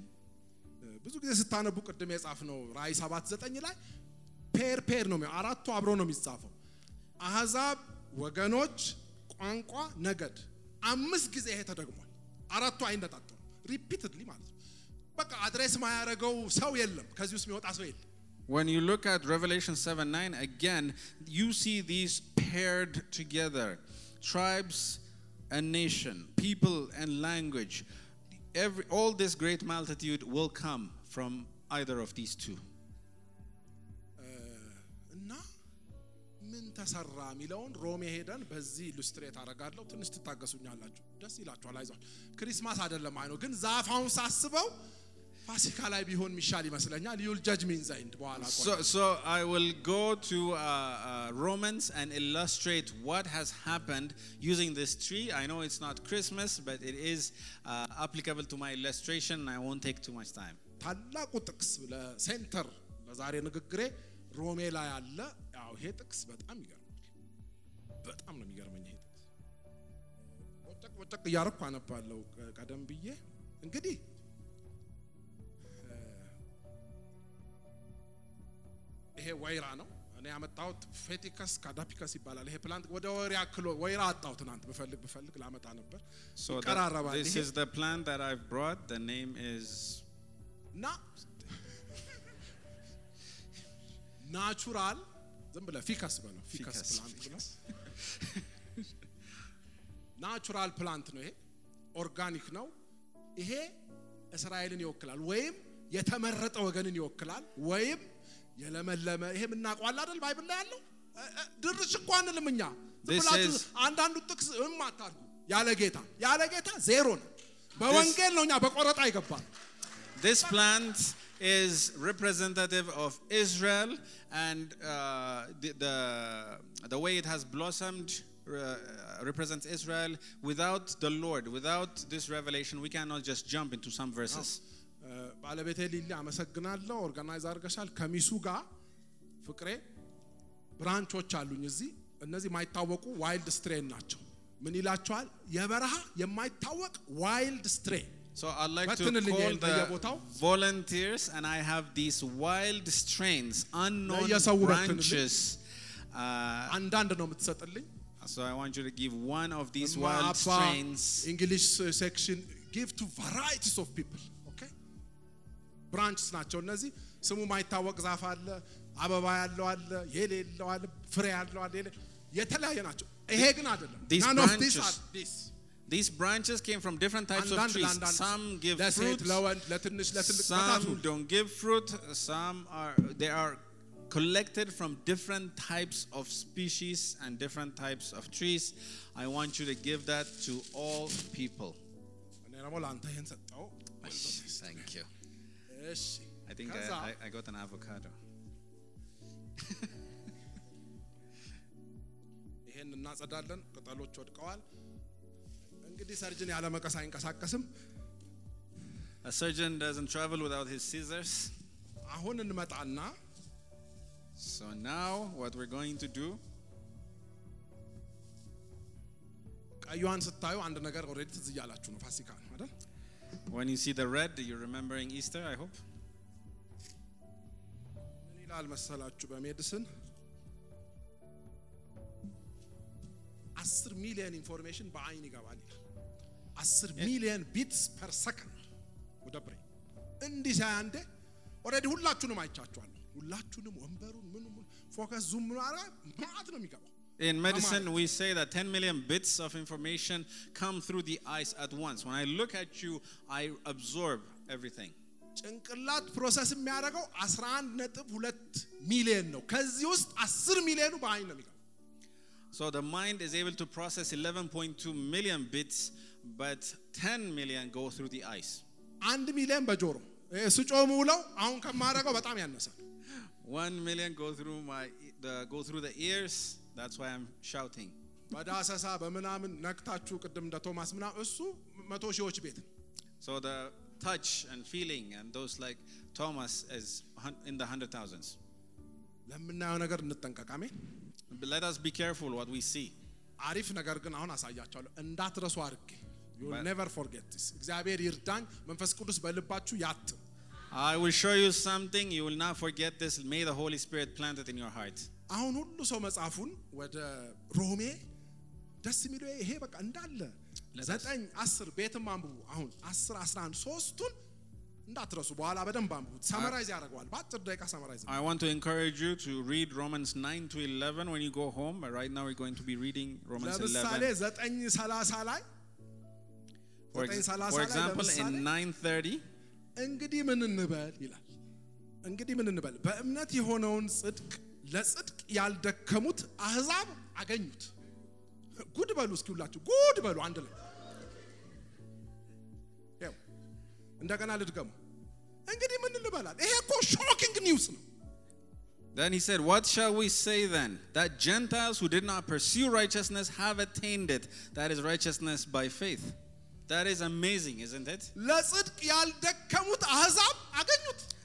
ብዙ ጊዜ ስታነቡ ቅድም የጻፍነው ራእይ ሰባት ዘጠኝ ላይ ፔር ፔር ነው አራቱ አብሮ ነው የሚጻፈው። አሕዛብ፣ ወገኖች፣ ቋንቋ፣ ነገድ አምስት ጊዜ ይሄ ተደግሟል። አራቱ አይነጣጠሉ ሪፒትድሊ ማለት ነው። በቃ አድሬስ ማያደርገው ሰው የለም። ከዚህ ውስጥ የሚወጣ ሰው የለም። when you look at Revelation 7 9, again, you see these paired together tribes and nation, people and language. Every, all this great multitude will come from either of these two. እና ምን ተሰራ የሚለውን ሮሜ ሄደን በዚህ ኢሉስትሬት አደርጋለሁ። ትንሽ ትታገሱኛላችሁ። ደስ ይላችኋል። አይዟል። ክሪስማስ አይደለም አይ ነው፣ ግን ዛፋውን ሳስበው ፋሲካ ላይ ቢሆን የሚሻል ይመስለኛል። ዩል ጀጅ ሚን ዘይንድ በኋላ ቆይ። So, so I will go to uh, uh, Romans and illustrate what has happened using this tree. I know it's not Christmas, but it is uh, applicable to my illustration, and I won't take too much time. ታላቁ ጥቅስ ለሴንተር ለዛሬ ንግግሬ ሮሜ ላይ አለ። ያው ይሄ ጥቅስ በጣም ይገርማል። በጣም ነው የሚገርመኝ ይሄ ጥቅስ። ወጨቅ ወጨቅ እያረኩ አነባለሁ ቀ- ቀደም ብዬ እንግዲህ ይሄ ወይራ ነው። እኔ ያመጣሁት ፌቲከስ ካዳፒከስ ይባላል። ይሄ ፕላንት ወደ ወይራ ክሎ ወይራ አጣሁ ትናንት ብፈልግ ብፈልግ ላመጣ ነበር። ይቀራረባል this is the plant that I've brought. The name is እና ናቹራል ዝም ብለህ ፊከስ በለው ፊከስ፣ ፕላንት ብለው ናቹራል ፕላንት ነው ይሄ ኦርጋኒክ ነው ይሄ እስራኤልን ይወክላል ወይም የተመረጠ ወገንን ይወክላል ወይም የለመለመ ይሄ የምናውቀዋል አይደል ባይብል ላይ ያለው እ- እ- ድርሽ እኮ አንልም እኛ ዝም This ብላችሁ is- አንዳንዱ ጥቅስ እም አታርጉ ያለ ጌታ ያለ ጌታ ዜሮ ነው በወንጌል ነው እኛ በቆረጣ ይገባል This plant is representative of Israel, and uh, the, the, the way it has blossomed uh, represents Israel. Without the Lord, without this revelation, we cannot just jump into some verses. እ፣ ባለቤቴ ሊሊ አመሰግናለሁ። ኦርጋናይዝ አድርገሻል። ከሚሱ ጋር ፍቅሬ ብራንቾች አሉኝ እዚህ። እነዚህ የማይታወቁ ዋይልድ ስትሬን ናቸው። ምን ይላቸዋል? የበረሃ የማይታወቅ ዋይልድ ስትሬን So I'd like to call the volunteers, and I have these wild strains, unknown branches. Uh, አንዳንድ ነው የምትሰጥልኝ። so I want you to give one of these wild strains. ሴክሽን ጊቭ ቱ ቫራይቲስ ኦፍ ፒፕል ኦኬ ብራንችስ ናቸው እነዚህ። ስሙ ማይታወቅ ዛፍ አለ፣ አበባ ያለው አለ፣ የሌለው አለ፣ ፍሬ ያለው አለ፣ የሌ- የተለያየ ናቸው። ይሄ ግን አይደለም። These None of these branches- are this. These branches came from different types of አንዳንድ trees. ለአንዳንድ Some give ለሴት fruit, ለወንድ ለትንሽ ለትልቅ በታቱ some don't give fruit. Some are they are collected from different types of species and different types of trees. I want you to give that to all people. እኔ ደግሞ ለአንተ ይሄን ሰጠው። Thank you. እሺ I think ከዛ I, I, I got an avocado. ይሄን እናጸዳለን። ቅጠሎች ወድቀዋል። እንግዲህ ሰርጅን ያለ መቀስ አይንቀሳቀስም። A surgeon doesn't travel without his scissors. አሁን እንመጣና So now what we're going to do ቀዩዋን ስታዩ አንድ ነገር ኦልሬዲ ትዝ እያላችሁ ነው። ፋሲካ ነው አይደል? when you see the red, you're remembering Easter, I hope. ምን ይላል መሰላችሁ በሜዲስን አስር ሚሊዮን ኢንፎርሜሽን በአይን ይገባል ይላል። አስር ሚሊዮን ቢትስ ፐር ሰከንድ ወደ ብሬ እንዲህ ሳይ አንዴ ኦልሬዲ ሁላችሁንም አይቻችኋለሁ። ሁላችሁንም ወንበሩን ምኑ ምኑ ፎከስ ዙም ምኑ አረ ማት ነው የሚገባው። In medicine, we say that 10 million bits of information come through the eyes at once. When I look at you, I absorb everything. ጭንቅላት ፕሮሰስ የሚያደርገው 11 ነጥብ ሁለት ሚሊዮን ነው። ከዚህ ውስጥ 10 ሚሊዮኑ በአይን ነው የሚገባው። So the mind is able to process 11.2 million bits, but 10 million go through the eyes. አንድ ሚሊዮን በጆሮ ይሄ ስጮ ውለው አሁን ከማደርገው በጣም ያነሳል። 1 million go through my the, go through the ears. That's why I'm shouting. በዳሰሳ በምናምን ነክታችሁ ቅድም እንደ ቶማስ ምናምን እሱ መቶ ሺዎች ቤት ነው። So the touch and feeling and those like Thomas is hun- in the hundred thousands. ለምናየው ነገር እንጠንቀቅ። አሜን። But let us be careful what we see. አሪፍ ነገር ግን አሁን አሳያቸዋለሁ እንዳትረሱ አድርጌ ዩ But- ኔቨር ፎርጌት ዲስ እግዚአብሔር ይርዳኝ። መንፈስ ቅዱስ በልባችሁ ያትም። I will show you something. You will not forget this. May the Holy Spirit plant it in your heart. አሁን ሁሉ ሰው መጽሐፉን ወደ ሮሜ ደስ የሚለው ይሄ በቃ እንዳለ ዘጠኝ አስር ቤትም አንብቡ። አሁን አስር አስራ አንድ ሶስቱን እንዳትረሱ በኋላ በደንብ አንብቡት። ሰመራይዝ ያደርገዋል። በአጭር ደቂቃ ሰመራይዝ I want to encourage you to read Romans 9 to 11 when you go home. But right now, we're going to be reading Romans ለምሳሌ 11. ዘጠኝ ሰላሳ ላይ For, ዘጠኝ ex- ሰላሳ for ላይ example, ለምሳሌ in 9:30, እንግዲህ ምን እንበል ይላል። እንግዲህ ምን እንበል በእምነት የሆነውን ጽድቅ ለጽድቅ ያልደከሙት አህዛብ አገኙት። ጉድ በሉ እስኪ ሁላችሁ ጉድ በሉ አንድ ላይ ያው እንደገና ልድገሙ። እንግዲህ ምን ልበላል? ይሄ እኮ ሾኪንግ ኒውስ ነው። Then he said, What shall we say then? That Gentiles who did not pursue righteousness have attained it. That is righteousness by faith. That is amazing, isn't it? ለጽድቅ ያልደከሙት አህዛብ አገኙት።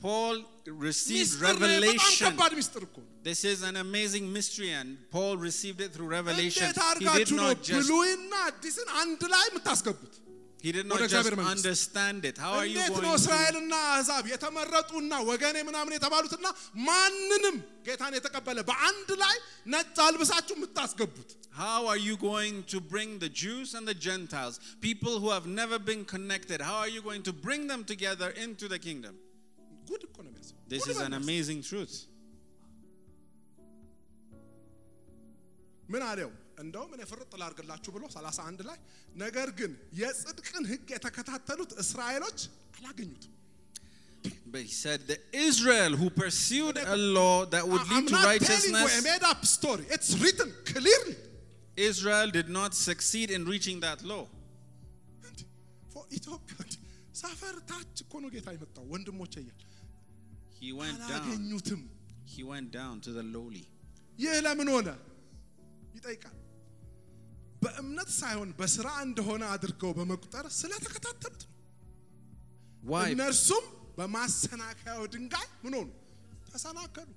Paul received revelation. This is an amazing mystery, and Paul received it through revelation. He did not just, he did not just understand it. How are you going to? How are you going to bring the Jews and the Gentiles, people who have never been connected, how are you going to bring them together into the kingdom? ጉድ እኮ ነው የሚያስበው። This ጉድ is ነው an የሚያስበው። amazing truth. ምን አለው? እንደውም እኔ ፍርጥ ላርግላችሁ ብሎ 31 ላይ ነገር ግን የጽድቅን ሕግ የተከታተሉት እስራኤሎች አላገኙትም። But he said, The Israel who pursued a law that would I'm lead to not telling you a righteousness, made up story. It's written clearly. Israel did not succeed in reaching that law. እንዴ፣ for ኢትዮጵያ He went down. አላገኙትም። He went down to the lowly. ይህ ለምን ሆነ ይጠይቃል። በእምነት ሳይሆን በስራ እንደሆነ አድርገው በመቁጠር ስለተከታተሉት ነው። Why? እነርሱም በማሰናከያው ድንጋይ ምን ሆኑ? ተሰናከሉ።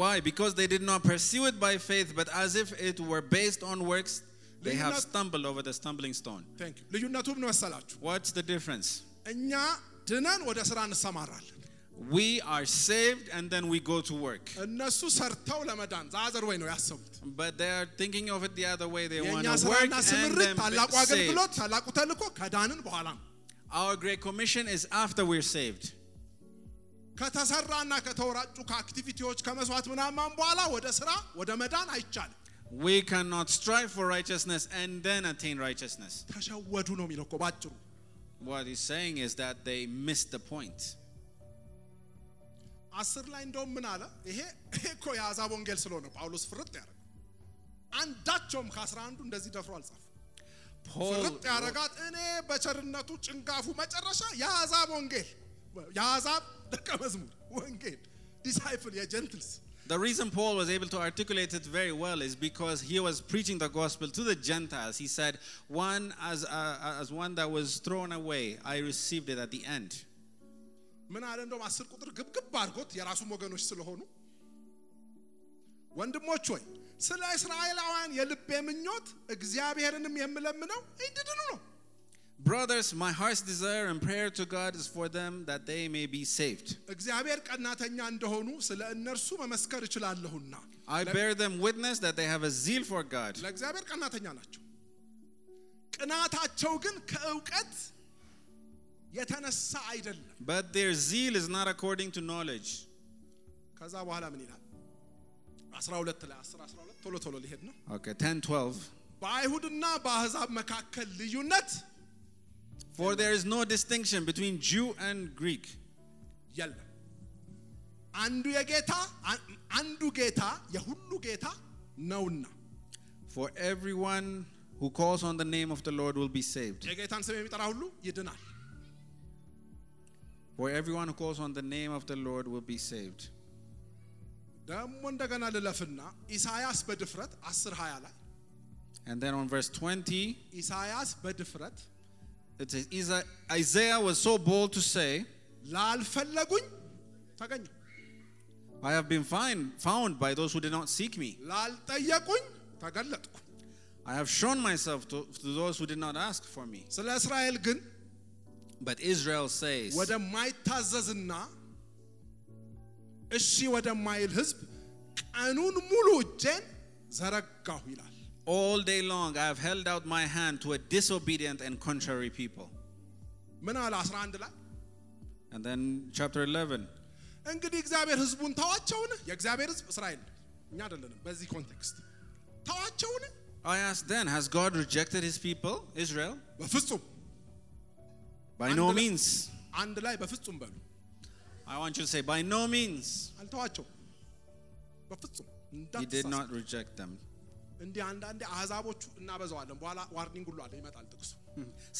Why? Because they did not pursue it by faith, but as if it were based on works, they have ልዩነት- stumbled over the stumbling stone. Thank you። ልዩነቱ ምን መሰላችሁ? What's the difference? እኛ ድነን ወደ ስራ እንሰማራለን። We are saved and then we go to work. እነሱ ሰርተው ለመዳን ዛዘር ወይ ነው ያሰቡት። But they are thinking of it the other way. They want የእኛ to work ስራና and ስምሪት then ታላቁ be saved. አገልግሎት ታላቁ ተልእኮ ከዳንን በኋላ ነው። Our great commission is after we're saved. ከተሰራና ከተወራጩ ከአክቲቪቲዎች ከመስዋዕት ምናምን በኋላ ወደ ስራ ወደ መዳን አይቻልም። We cannot strive for righteousness and then attain righteousness. ተሸወዱ ነው የሚለው እኮ ባጭሩ። What he's saying is that they missed the point. አስር ላይ እንደውም ምን አለ? ይሄ ይሄ እኮ የአሕዛብ ወንጌል ስለሆነ ጳውሎስ ፍርጥ ያደረገው አንዳቸውም ከአስራ አንዱ እንደዚህ ደፍሮ አልጻፈም። Paul, ፍርጥ ያደረጋት እኔ በቸርነቱ ጭንጋፉ መጨረሻ የአሕዛብ ወንጌል የአሕዛብ ደቀ መዝሙር ወንጌል ዲሳይፕል የጀንትልስ the reason Paul was able to articulate it very well is because he was preaching the gospel to the Gentiles. He said, "One as uh, as one that was thrown away, I received it at the end." ምን አለ እንደውም አስር ቁጥር ግብግብ አድርጎት የራሱም ወገኖች ስለሆኑ ወንድሞች ሆይ ስለ እስራኤላውያን የልቤ ምኞት እግዚአብሔርንም የምለምነው እንዲድኑ ነው። Brothers, my heart's desire and prayer to God is for them that they may be saved. እግዚአብሔር ቀናተኛ እንደሆኑ ስለ እነርሱ መመስከር እችላለሁና I bear them witness that they have a zeal for God. ለእግዚአብሔር ቀናተኛ ናቸው። ቅናታቸው ግን ከእውቀት የተነሳ አይደለም። But their zeal is not according to knowledge. ከዛ በኋላ ምን ይላል? 12 ላይ 10 12 ቶሎ ቶሎ ሊሄድ ነው። Okay, 10 12. በአይሁድና በአሕዛብ መካከል ልዩነት For there is no distinction between Jew and Greek. የለም። አንዱ የጌታ አንዱ ጌታ የሁሉ ጌታ ነውና For everyone who calls on the name of the Lord will be saved. የጌታን ስም የሚጠራ ሁሉ ይድናል። For everyone who calls on the name of the Lord will be saved. ደግሞ እንደገና ልለፍና ኢሳያስ በድፍረት 10 20 ላይ And then on verse 20, ኢሳያስ በድፍረት it says "Isa- Isaiah was so bold to say, ላልፈለጉኝ ተገኘሁ፣ I have been find, found by those who did not seek me. ላልጠየቁኝ ተገለጥኩ። I have shown myself to, to those who did not ask for me. ስለ እስራኤል ግን But Israel says, ወደማይታዘዝና እሺ ወደማይል ሕዝብ ቀኑን ሙሉ እጄን ዘረጋሁ ይላል። All day long I have held out my hand to a disobedient and contrary people. ምን አለ 11 ላይ And then chapter 11. እንግዲህ እግዚአብሔር ህዝቡን ተዋቸውን? የእግዚአብሔር ህዝብ እስራኤል ነው፣ እኛ አይደለንም። በዚህ ኮንቴክስት ተዋቸውን? I asked then, has God rejected his people, Israel? በፍጹም By And no the- means. አንድ ላይ በፍጹም በሉ። I want you to say, by no means. አልተዋቸው በፍጹም He did እንዳትሳሳት። not reject them. እንዲህ አንዳንዴ አሕዛቦቹ እናበዛዋለን። በኋላ ዋርኒንግ ሁሉ አለ ይመጣል ጥቅሱ።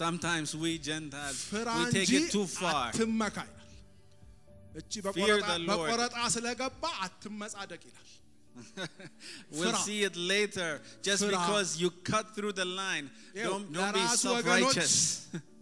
Sometimes we Gentiles, ፍራ we take እንጂ it too far. አትመካ ይላል። እቺ Fear በቆረጣ the Lord. በቆረጣ ስለገባ አትመጻደቅ ይላል። we'll ፍራ። see it later. Just ፍራ። because you cut through the line, ይኸው don't, don't be ለራሱ self ወገኖች righteous.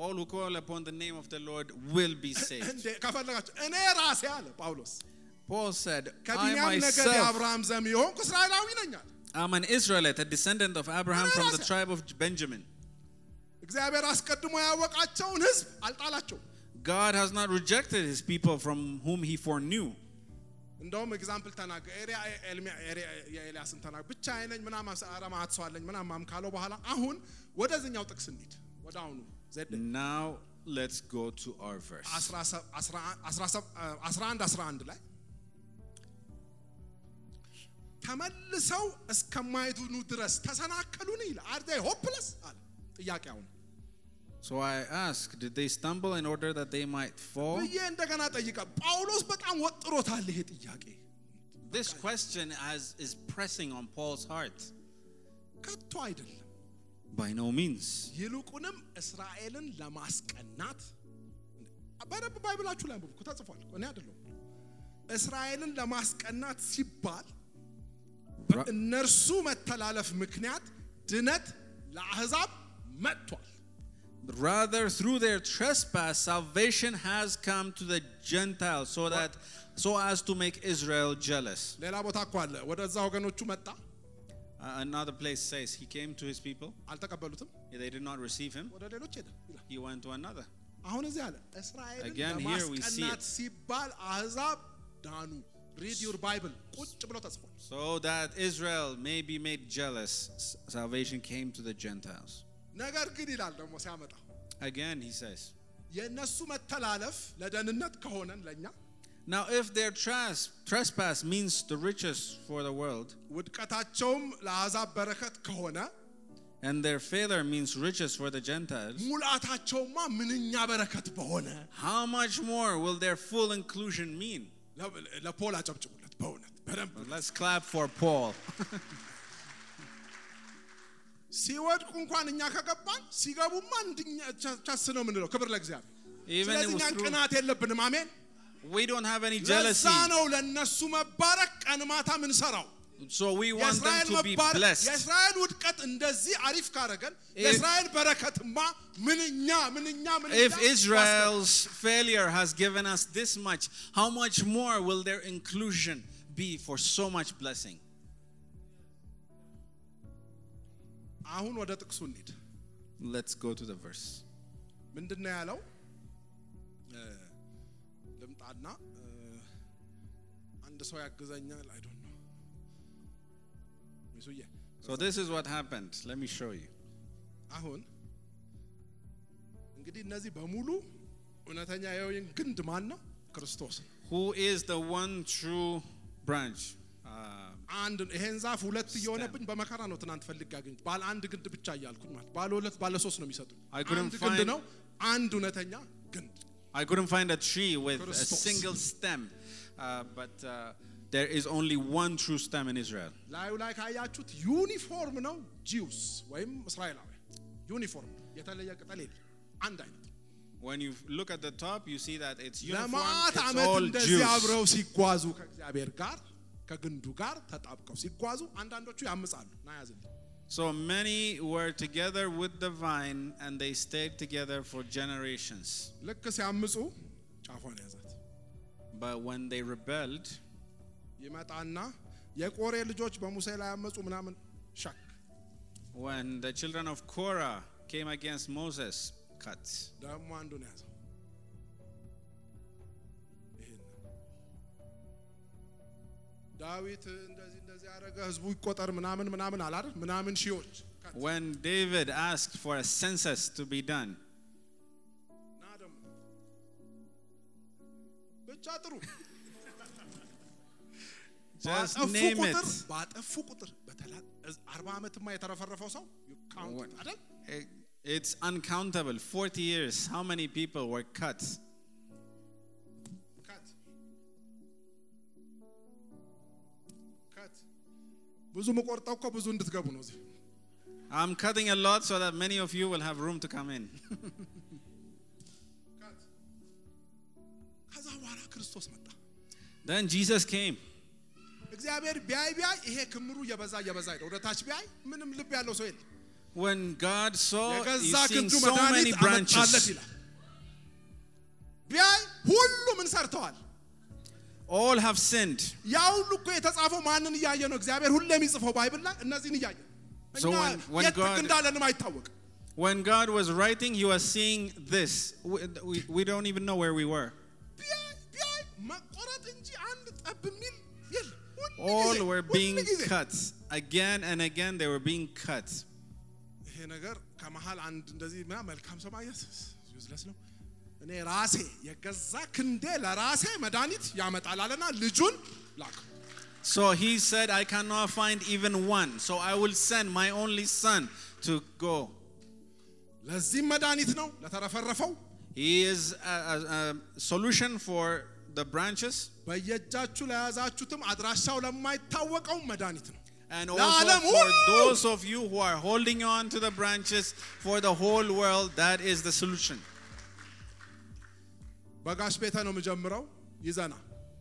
all who call upon the name of the Lord will be saved. እንዴ ከፈለጋችሁ እኔ ራሴ አለ ጳውሎስ Paul said, I ከቢንያም ነገድ myself የአብርሃም ዘም የሆንኩ እስራኤላዊ ነኝ አለ። am an Israelite, a descendant of Abraham from the Gracias. tribe of Benjamin. እግዚአብሔር አስቀድሞ ያወቃቸውን ሕዝብ አልጣላቸውም። God has not rejected his people from whom he foreknew. እንደውም ኤግዛምፕል ተናገር ኤሪያ ኤልሚያ ኤሪያ የኤልያስን ተናገር ብቻ አይነኝ ምናምን ኧረ ማት ሰው አለኝ ምናምን ካለው በኋላ አሁን ወደዚህኛው ጥቅስ እንሂድ። ወደ አሁኑ ዘዴ Now let's go to our verse. 11 11 ላይ ተመልሰው እስከማይድኑ ድረስ ተሰናከሉን ይላል። አር ዜይ ሆፕለስ አለ ጥያቄ አሁን So I ask, did they stumble in order that they might fall? ብዬ እንደገና ጠይቀ ጳውሎስ በጣም ወጥሮታል ይሄ ጥያቄ This question has, is pressing on Paul's heart. ከቶ አይደለም By no means. ይልቁንም እስራኤልን ለማስቀናት በደንብ ባይብላችሁ ላይ አንብቡ ተጽፏል እኮ እኔ አይደለሁም እስራኤልን ለማስቀናት ሲባል በእነርሱ መተላለፍ ምክንያት ድነት ለአሕዛብ መጥቷል Rather, through their trespass, salvation has come to the Gentiles, so that so as to make Israel jealous. ሌላ ቦታ እኮ አለ ወደዛ ወገኖቹ መጣ Uh, Uh, another place says he came to his people. They did not receive him. He went to another. Again, here we see it. Read your Bible. So that Israel may be made jealous, salvation came to the Gentiles. Again, he says. Now, if their tras- trespass means the riches for the world, ውድቀታቸውም ለአሕዛብ በረከት ከሆነ and their failure means riches for the Gentiles, ሙላታቸውማ ምንኛ በረከት በሆነ how much more will their full inclusion mean? ለ- ለፖል አጨብጭቡለት በእውነት በደንብ Let's clap for Paul. ሲወድቁ እንኳን እኛ ከገባን ሲገቡማ እንድኛ ቻስ ነው የምንለው ክብር ለእግዚአብሔር Even ስለዚህ እኛ through- ቅናት የለብንም አሜን We don't have any ለዛ jealousy. ነው ለእነሱ መባረክ ቀን ማታ ምንሰራው So we want them የእስራኤል to be መባረክ blessed. የእስራኤል ውድቀት እንደዚህ አሪፍ ካረገን If- የእስራኤል በረከትማ ምንኛ ምንኛ ምንኛ If Israel's failure has given us this much, how much more will their inclusion be for so much blessing? አሁን ወደ ጥቅሱ እንሂድ Let's go to the verse. ምንድን ነው ያለው እ፣ አንድ ሰው ያግዘኛል? አይ ዶንት ኖ ሚሱዬ So this is what happened. Let me show you. አሁን እንግዲህ እነዚህ በሙሉ እውነተኛ የወይን ግንድ ማን ነው። ክርስቶስ Who is the one true branch? Uh, አንድ ይሄን ዛፍ ሁለት እየሆነብኝ በመከራ ነው ትናንት ፈልግ ያገኙት ባለ አንድ ግንድ ብቻ እያልኩኝ ማለት ባለ ሁለት ባለ ሶስት ነው የሚሰጡኝ። አንድ ግንድ ነው አንድ እውነተኛ ግንድ I couldn't find a tree with a Christos. single stem, uh, but uh, there is only one true stem in Israel. ላዩ ላይ ካያችሁት ዩኒፎርም ነው ጂውስ ወይም እስራኤላዊ ዩኒፎርም የተለየ ቅጠል የለም አንድ አይነት ነው። When you look at the top, you see that it's uniform. ለማት It's ዓመት all እንደዚህ Jews. አብረው ሲጓዙ ከእግዚአብሔር ጋር ከግንዱ ጋር ተጣብቀው ሲጓዙ አንዳንዶቹ ያምጻሉ ና ያዝልኝ So many were together with the vine and they stayed together for generations. But when they rebelled, when the children of Korah came against Moses, cut. ዳዊት እንደዚህ እንደዚህ ያደረገ ህዝቡ ይቆጠር ምናምን ምናምን አላደል ምናምን ሺዎች ከት When David asked for a census to be done, ና ደግሞ ብቻ ጥሩ just ባጠፉ name ቁጥር it. ባጠፉ ቁጥር በተላ አርባ ዓመትማ የተረፈረፈው ሰው ካውንት አይደል It- It's uncountable. 40 years. How many people were cut? ብዙ መቆርጠው እኮ ብዙ እንድትገቡ ነው እዚህ I'm cutting a lot so that many of you will have room to come in. ከት ከዛ በኋላ ክርስቶስ መጣ then Jesus came. እግዚአብሔር ቢያይ ቢያይ ይሄ ክምሩ እየበዛ እየበዛ ሄደ ወደ ታች ቢያይ ምንም ልብ ያለው ሰው የለም When God saw የገዛ he's seeing ክንዱ so many መድኃኒት አመጣለት branches, ይላል ቢያይ ሁሉ ምን ሰርተዋል all have sinned. ያ ሁሉ እኮ የተጻፈው ማንን እያየ ነው እግዚአብሔር ሁሌ የሚጽፈው ባይብል ላይ እነዚህን እያየ ነው። So እኛ when- when የት ጥግ God- እንዳለንም አይታወቅም When God was writing, he was seeing this. We, we, we don't even know where we were. ቢያይ ቢያይ መቆረጥ እንጂ አንድ ጠብ የሚል የለም ሁል All ጊዜ- were ሁል being ጊዜ። cut. Again and again, they were being cut. ይሄ ነገር ከመሃል አንድ እንደዚህ ምናምን መልካም ሰው ማየት ዩዝለስ ነው። እኔ ራሴ የገዛ ክንዴ ለራሴ መድኃኒት ያመጣል አለና ልጁን ላከው። So he said, I cannot find even one. So I will send my only son to go. ለዚህም መድኃኒት ነው ለተረፈረፈው He is a, a, a solution for the branches በየእጃችሁ ለያዛችሁትም አድራሻው ለማይታወቀው መድኃኒት ነው። and ለዓለም also for ሁሉ። those of you who are holding on to the branches for the whole world. That is the solution. በጋሽ ቤተ ነው የምጀምረው። ይዘና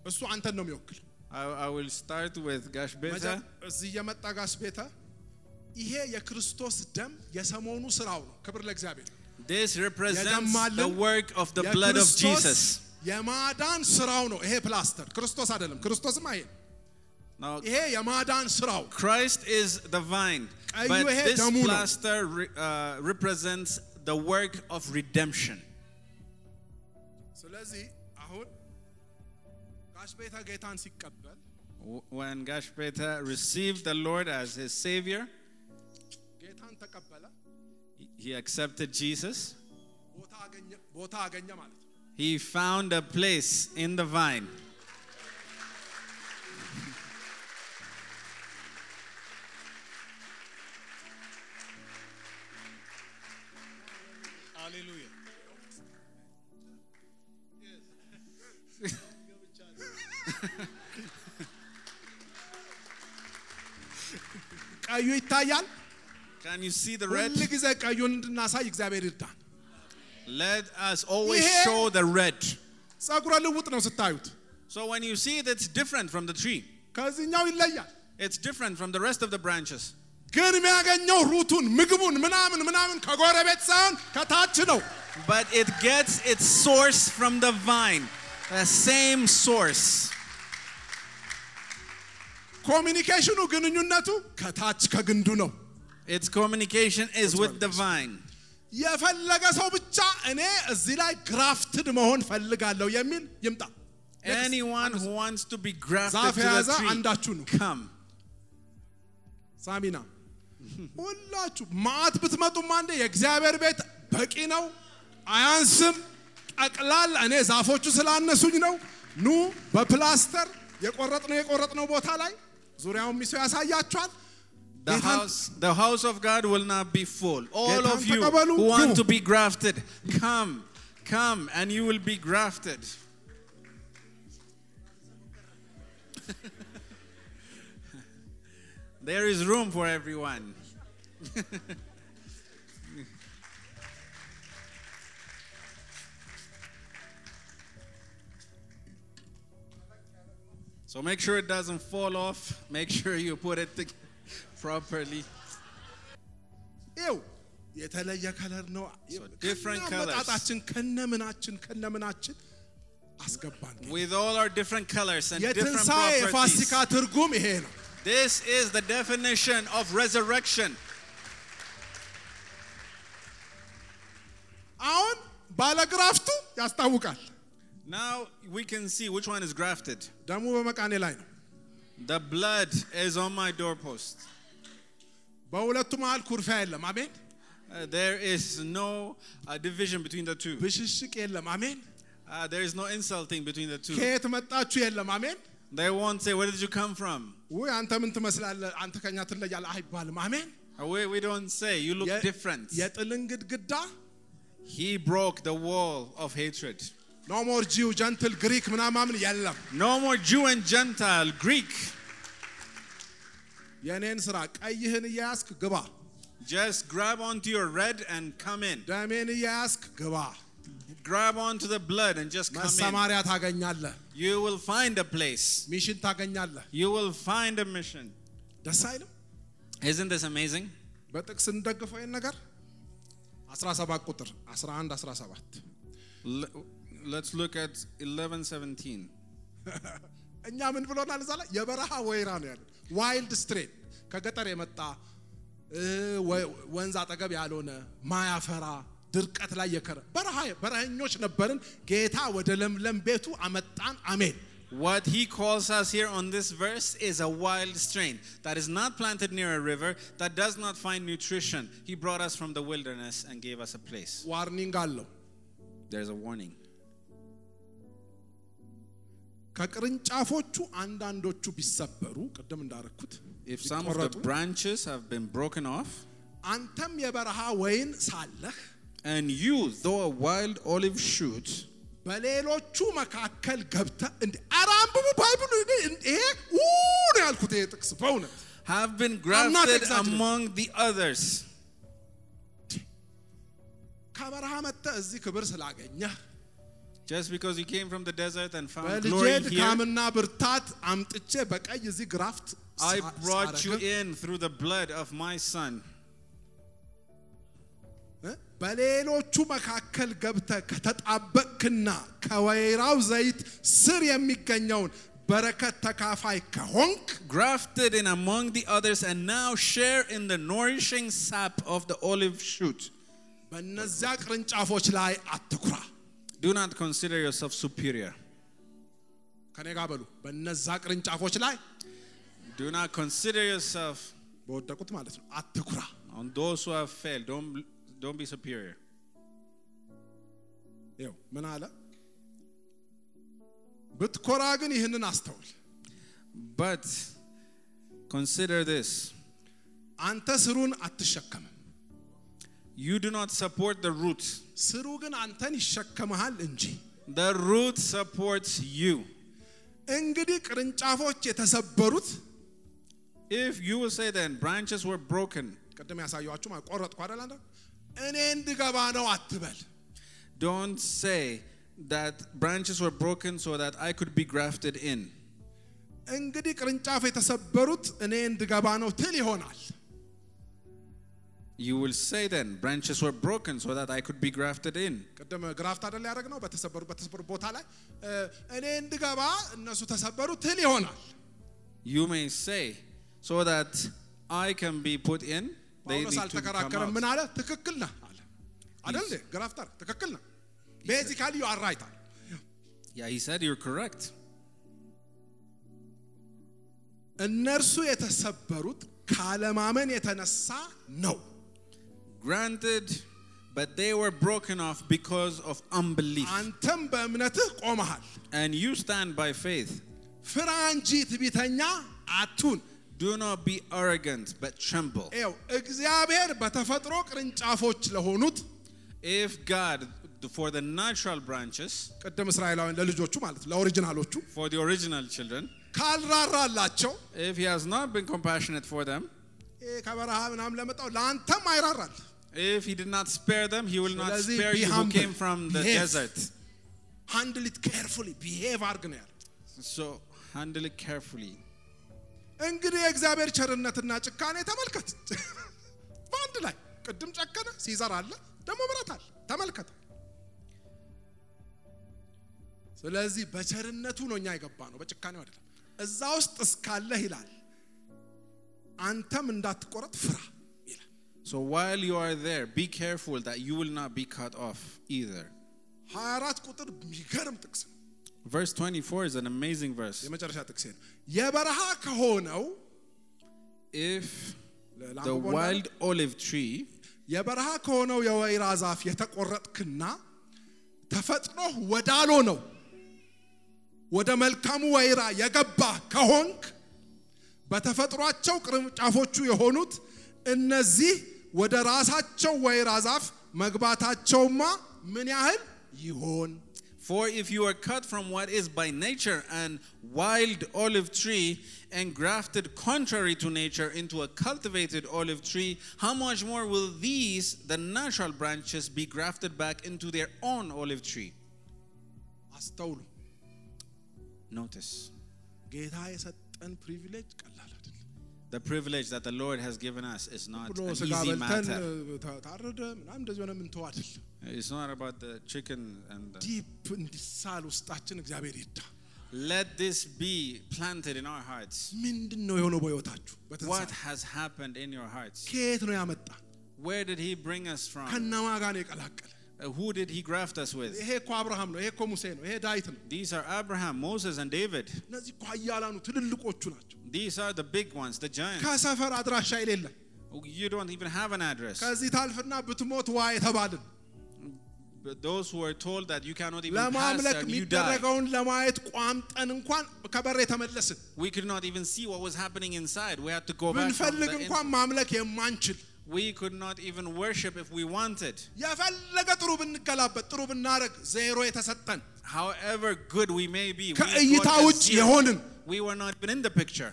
እሱ አንተን ነው የሚወክል። I, I will start with Gash Beta. መጀ- እዚህ የመጣ ጋሽ ቤተ ይሄ የክርስቶስ ደም የሰሞኑ ስራው ነው። ክብር ለእግዚአብሔር። This represents the የደማልን work of the blood of የክርስቶስ Jesus. የማዳን ስራው ነው። ይሄ ፕላስተር ክርስቶስ አይደለም። ክርስቶስማ ይሄ Now, ይሄ የማዳን ስራው Christ is the vine, ቀዩ but ይሄ this ደሙ ነው። plaster re- uh, represents the work of redemption. ስለዚህ አሁን ጋሽ ቤተ ጌታን ሲቀበል W- When Gash Beta received the Lord as his Savior, ጌታን ተቀበለ፣ he- he accepted Jesus. ቦታ አገኘ ቦታ አገኘ ማለት ነው። He found a place in the vine. ቀዩ ይታያል። Can you see the ሁል red? ጊዜ ቀዩን እንድናሳይ እግዚአብሔር ይርዳን። Let us always ይሄ- show the red. ጸጉረ ልውጥ ነው ስታዩት፣ So when you see it, it's different from the tree. ከዚህኛው ይለያል። It's different from the rest of the branches. ግን የሚያገኘው ሩቱን ምግቡን ምናምን ምናምን ከጎረቤት ሳይሆን ከታች ነው። But it gets its source from the vine, The same source. ኮሚኒኬሽኑ ግንኙነቱ ከታች ከግንዱ ነው። Its communication is with the vine. የፈለገ ሰው ብቻ እኔ እዚህ ላይ ግራፍትድ መሆን ፈልጋለሁ የሚል ይምጣ። Anyone who wants to be grafted to the tree, አንዳችሁ ነው። come. ሳሚና ሁላችሁ ማዕት ብትመጡም አንዴ የእግዚአብሔር ቤት በቂ ነው፣ አያንስም። ጠቅላላ እኔ ዛፎቹ ስላነሱኝ ነው። ኑ በፕላስተር የቆረጥነው የቆረጥነው ቦታ ላይ ዙሪያውን ሚሰው ያሳያችኋል። The ጌታን- house, the house of God will not be full. All ጌታን of you ተቀበሉ፣ who want ግቡ። to be grafted, come, come, and you will be grafted. there is room for everyone. So make sure it doesn't fall off. Make sure you put it to- properly. ይው የተለየ ከለር ነው። So different colours. አመጣጣችን ከነምናችን ከነምናችን አስገባን። ጌታ። With all our different colors and different የትንሣኤ የፋሲካ properties. ትርጉም ይሄ ነው። This is the definition of resurrection. አሁን ባለግራፍቱ ያስታውቃል። Now we can see which one is grafted. ደሙ በመቃኔ ላይ ነው። The blood is on my doorpost. በሁለቱ መሃል ኩርፊያ የለም። አሜን። Uh, there is no uh, division between the two. ብሽሽቅ የለም። አሜን። Uh, there is no insulting between the two. ከየት መጣችሁ የለም። አሜን። They won't say, Where did you come from? ውይ አንተ ምን ትመስላለህ፣ አንተ ከኛ ትለያለህ አይባልም። አሜን። Uh, We, we don't say, You look የ- different. የጥልን ግድግዳ He broke the wall of hatred. ኖ ሞር ጂው ጀንትል ግሪክ ምናምን የለም። No more Jew and Gentile, Greek. የእኔን ስራ ቀይህን እያያስክ ግባ፣ Just grab onto your red and come in. ደሜን እያያስክ ግባ፣ Grab onto the blood and just come in. መሰማሪያ ታገኛለህ፣ You will find a place. ሚሽን ታገኛለህ። You will find a mission. ደስ አይልም? Isn't this amazing? በጥቅስ እንደግፈው ይህን ነገር 17 ቁጥር 11 17 L- Let's look at 11:17. እኛ ምን ብሎናል እዛ ላይ የበረሃ ወይራ ነው ያለን ዋይልድ ስትሬን ከገጠር የመጣ እ፣ ወ- ወንዝ አጠገብ ያልሆነ ማያፈራ ድርቀት ላይ የከረ በረሃ በረሃኞች ነበርን ጌታ ወደ ለምለም ቤቱ አመጣን አሜን What he calls us here on this verse is a wild strain that is not planted near a river, that does not find nutrition. He brought us from the wilderness and gave us a place. ዋርኒንግ አለው There's a warning. ከቅርንጫፎቹ አንዳንዶቹ ቢሰበሩ ቅድም እንዳረኩት If some of the branches have been broken off, አንተም የበረሃ ወይን ሳለህ and you, though a wild olive shoot, በሌሎቹ መካከል ገብተህ እንደ አንብቡ ባይብሉ ይሄ ኡ ነው ያልኩት ይሄ ጥቅስ በእውነት have been grafted among the others. ከበረሃ መጥተህ እዚህ ክብር ስላገኘህ Just because you came from the desert and found በልጄ glory here, ድካምና ብርታት አምጥቼ በቀይ እዚህ ግራፍት I ሳ- brought you ሳረግህ፣ in through the blood of my son. እ? በሌሎቹ መካከል ገብተህ ከተጣበቅክና ከወይራው ዘይት ስር የሚገኘውን በረከት ተካፋይ ከሆንክ grafted in among the others and now share in the nourishing sap of the olive shoot. በእነዚያ ቅርንጫፎች ላይ አትኩራ። Do not consider yourself superior. ከኔ ጋር በሉ። በእነዛ ቅርንጫፎች ላይ Do not consider yourself በወደቁት ማለት ነው አትኩራ። on those who have failed. Don't, don't be superior. ይኸው ምን አለ? ብትኮራ ግን ይህንን አስተውል። But consider this አንተ ስሩን አትሸከምም፣ you do not support the root, ስሩ ግን አንተን ይሸከመሃል እንጂ። the root supports you. እንግዲህ ቅርንጫፎች የተሰበሩት If you will say then branches were broken, ቅድም ያሳየኋችሁ ማለት ቆረጥኩ አይደል? አንተ እኔ እንድገባ ነው አትበል። don't say that branches were broken so that I could be grafted in. እንግዲህ ቅርንጫፍ የተሰበሩት እኔ እንድገባ ነው ትል ይሆናል። You will say then branches were broken so that I could be grafted in. ቅድም ግራፍት አይደል ያደረግ ነው በተሰበሩ በተሰበሩ ቦታ ላይ እ፣ እኔ እንድገባ እነሱ ተሰበሩ ትል ይሆናል። You may say so that I can be put in. They ጳውሎስ need to come አልተከራከረም። ምን out. አለ? ትክክል ነህ አለ አይደል? እንዴ? ግራፍተር ትክክል ነህ። ቤዚካሊ ዩ አር ራይት አለ። Yeah, he said you're correct. እነርሱ የተሰበሩት ካለማመን የተነሳ ነው። Granted, but they were broken off because of unbelief. And you stand by faith. Do not be arrogant, but tremble. If God, for the natural branches, for the original children, if He has not been compassionate for them, if He did not spare them, He will not spare you who came from the Behave. desert. ሃንድል ኢት ኬርፉሊ ቢሄቭ አርግ ነው ያለ። it carefully. እንግዲህ የእግዚአብሔር ቸርነትና ጭካኔ ተመልከት። በአንድ ላይ ቅድም ጨከነ ሲዘር አለ ደግሞ ምረት አለ ስለዚህ በቸርነቱ ነው እኛ የገባ ነው በጭካኔው አይደለም እዛ ውስጥ እስካለህ ይላል አንተም እንዳትቆረጥ ፍራ So while you are there, be careful that you will not be cut off either. 24 ቁጥር የሚገርም ጥቅስ ነው Verse 24 is an amazing verse. የመጨረሻ ጥቅሴ ነው የበረሃ ከሆነው If the ለአንብቦ wild olive tree የበረሃ ከሆነው የወይራ ዛፍ የተቆረጥክና ተፈጥኖህ ወዳሎ ነው ወደ መልካሙ ወይራ የገባ ከሆንክ በተፈጥሯቸው ቅርንጫፎቹ የሆኑት እነዚህ ወደ ራሳቸው ወይራ ዛፍ መግባታቸውማ ምን ያህል ይሆን? For if you are cut from what is by nature an wild olive tree and grafted contrary to nature into a cultivated olive tree, how much more will these, the natural branches, be grafted back into their own olive tree? አስተውሉ። Notice ጌታ የሰጠን ፕሪቪሌጅ ቀላል አይደለም። The privilege that the Lord has given us is not an easy matter. It's not about the chicken and the let this be planted in our hearts. What has happened in your hearts? Where did he bring us from? Uh, who did he graft us with? These are Abraham, Moses, and David. These are the big ones, the giants. Oh, you don't even have an address. But those who are told that you cannot even pass and you die. We could not even see what was happening inside. We had to go back. We could not even worship if we wanted. However good we may be, we, we were not even in the picture.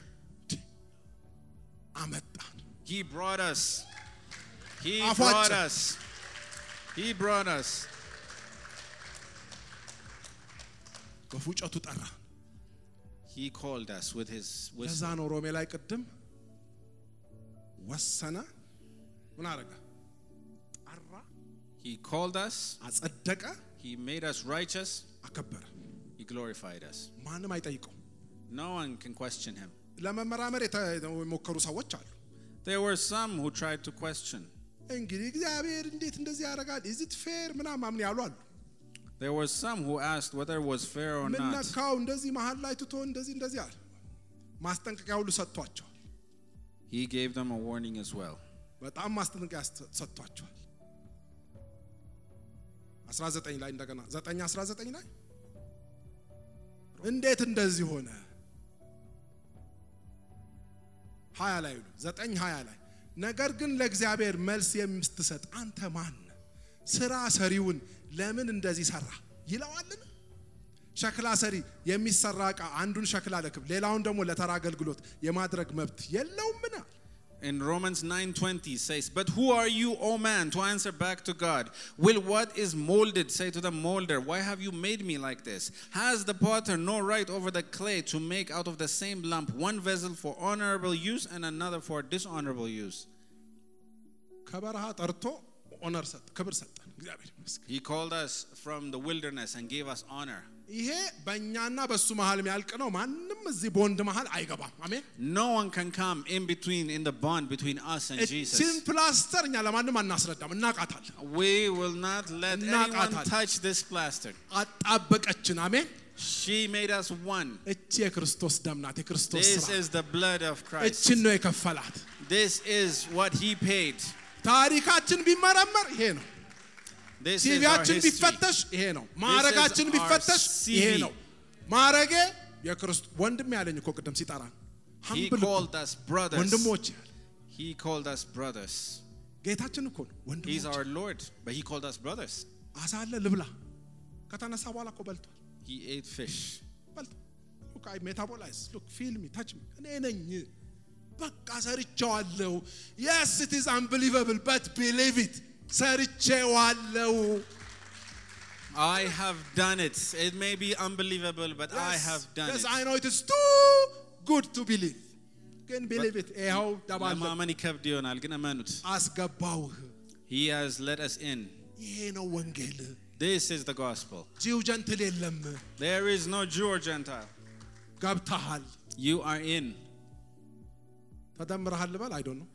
He brought us. He brought us. He brought us. He called us with his wisdom. He called us. He made us righteous. He glorified us. No one can question him. There were some who tried to question. Is it fair? There were some who asked whether it was fair or not. He gave them a warning as well. በጣም ማስጠንቀቂያ ሰጥቷቸዋል። 19 ላይ እንደገና 9 19 ላይ እንዴት እንደዚህ ሆነ? 20 ላይ ነው 9 20 ላይ ነገር ግን ለእግዚአብሔር መልስ የምትሰጥ አንተ ማን? ስራ ሰሪውን ለምን እንደዚህ ሰራ ይለዋልን? ሸክላ ሰሪ የሚሰራ ዕቃ አንዱን ሸክላ ለክብ ሌላውን ደግሞ ለተራ አገልግሎት የማድረግ መብት የለውምን? in Romans 9:20 says, "But who are you, O man, to answer back to God? Will what is molded say to the molder, why have you made me like this? Has the potter no right over the clay to make out of the same lump one vessel for honorable use and another for dishonorable use?" He called us from the wilderness and gave us honor. ይሄ በእኛና በእሱ መሃል የሚያልቅ ነው። ማንም እዚህ ቦንድ መሃል አይገባም። አሜን። No one can come in between in the bond between us and እችን Jesus. ፕላስተር እኛ ለማንም አናስረዳም፣ እናቃታለን። will not let anyone እናቃታለን። touch this plaster. አጣበቀችን። አሜን። She made us one. እቺ የክርስቶስ ደም ናት፣ የክርስቶስ This ስራ። is the blood of Christ. እችን ነው የከፈላት። This is what he paid. ታሪካችን ቢመረመር ይሄ ነው። This is our ሲቪያችን history. ቢፈተሽ ይሄ ነው። ማረጋችን our ቢፈተሽ ይሄ CV. ነው። ማረጌ የክርስቶስ ወንድም ያለኝ እኮ ቅድም ሲጠራን He ሀምብል እኮ called us brothers. ወንድሞች ያለ He called us brothers. ጌታችን እኮ ነው He's ወንድሞች our Lord, but he called us brothers. አሳ አለ ልብላ ከተነሳ በኋላ እኮ በልቷል He ate fish. በልቷል ሉክ አይ ሜታቦላይዝ ሉክ ፊልሚ ታች እኔ ነኝ በቃ ሰርቼዋለሁ የስ ኢት ኢዝ አንቢሊቨብል በት ቢሊቭ ኢት ሰርቼዋለሁ I have done it. It may be unbelievable, but I have done yes it. I know it is too good to believe ግን ቢሊቭ ኢት ይኸው ደባለ ለማመን ይከብድ ይሆናል ግን እመኑት። አስገባውህ He has let us in. ይሄ ነው ወንጌል። This is the gospel. ጂው ጀንትል የለም። There is no Jew or Gentile. ገብተሃል፣ You are in. ተደምረሃል ልበል አይዶ ነው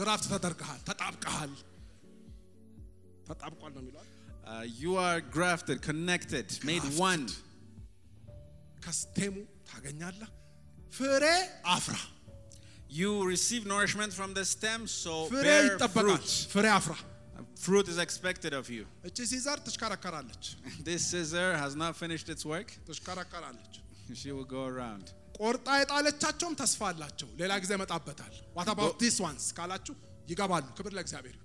ግራፍት ተደርገሃል፣ ተጣብቀሃል። ተጣብቋል ነው የሚለው አይደል? Uh, you are grafted, connected, made Grafted. one. ከስቴሙ ታገኛለህ። ፍሬ አፍራ፣ You receive nourishment from the stem, so ፍሬ bear ይጠበቃል። fruit. ፍሬ አፍራ። Fruit is expected of you. እቺ ሲዘር ትሽከረከራለች፣ This scissor has not finished its work. ትሽከረከራለች። She will go around. ቆርጣ የጣለቻቸውም ተስፋ አላቸው። ሌላ ጊዜ መጣበታል። ዋት አባውት ዲስ ዋንስ ካላችሁ ይገባሉ። ክብር ለእግዚአብሔር።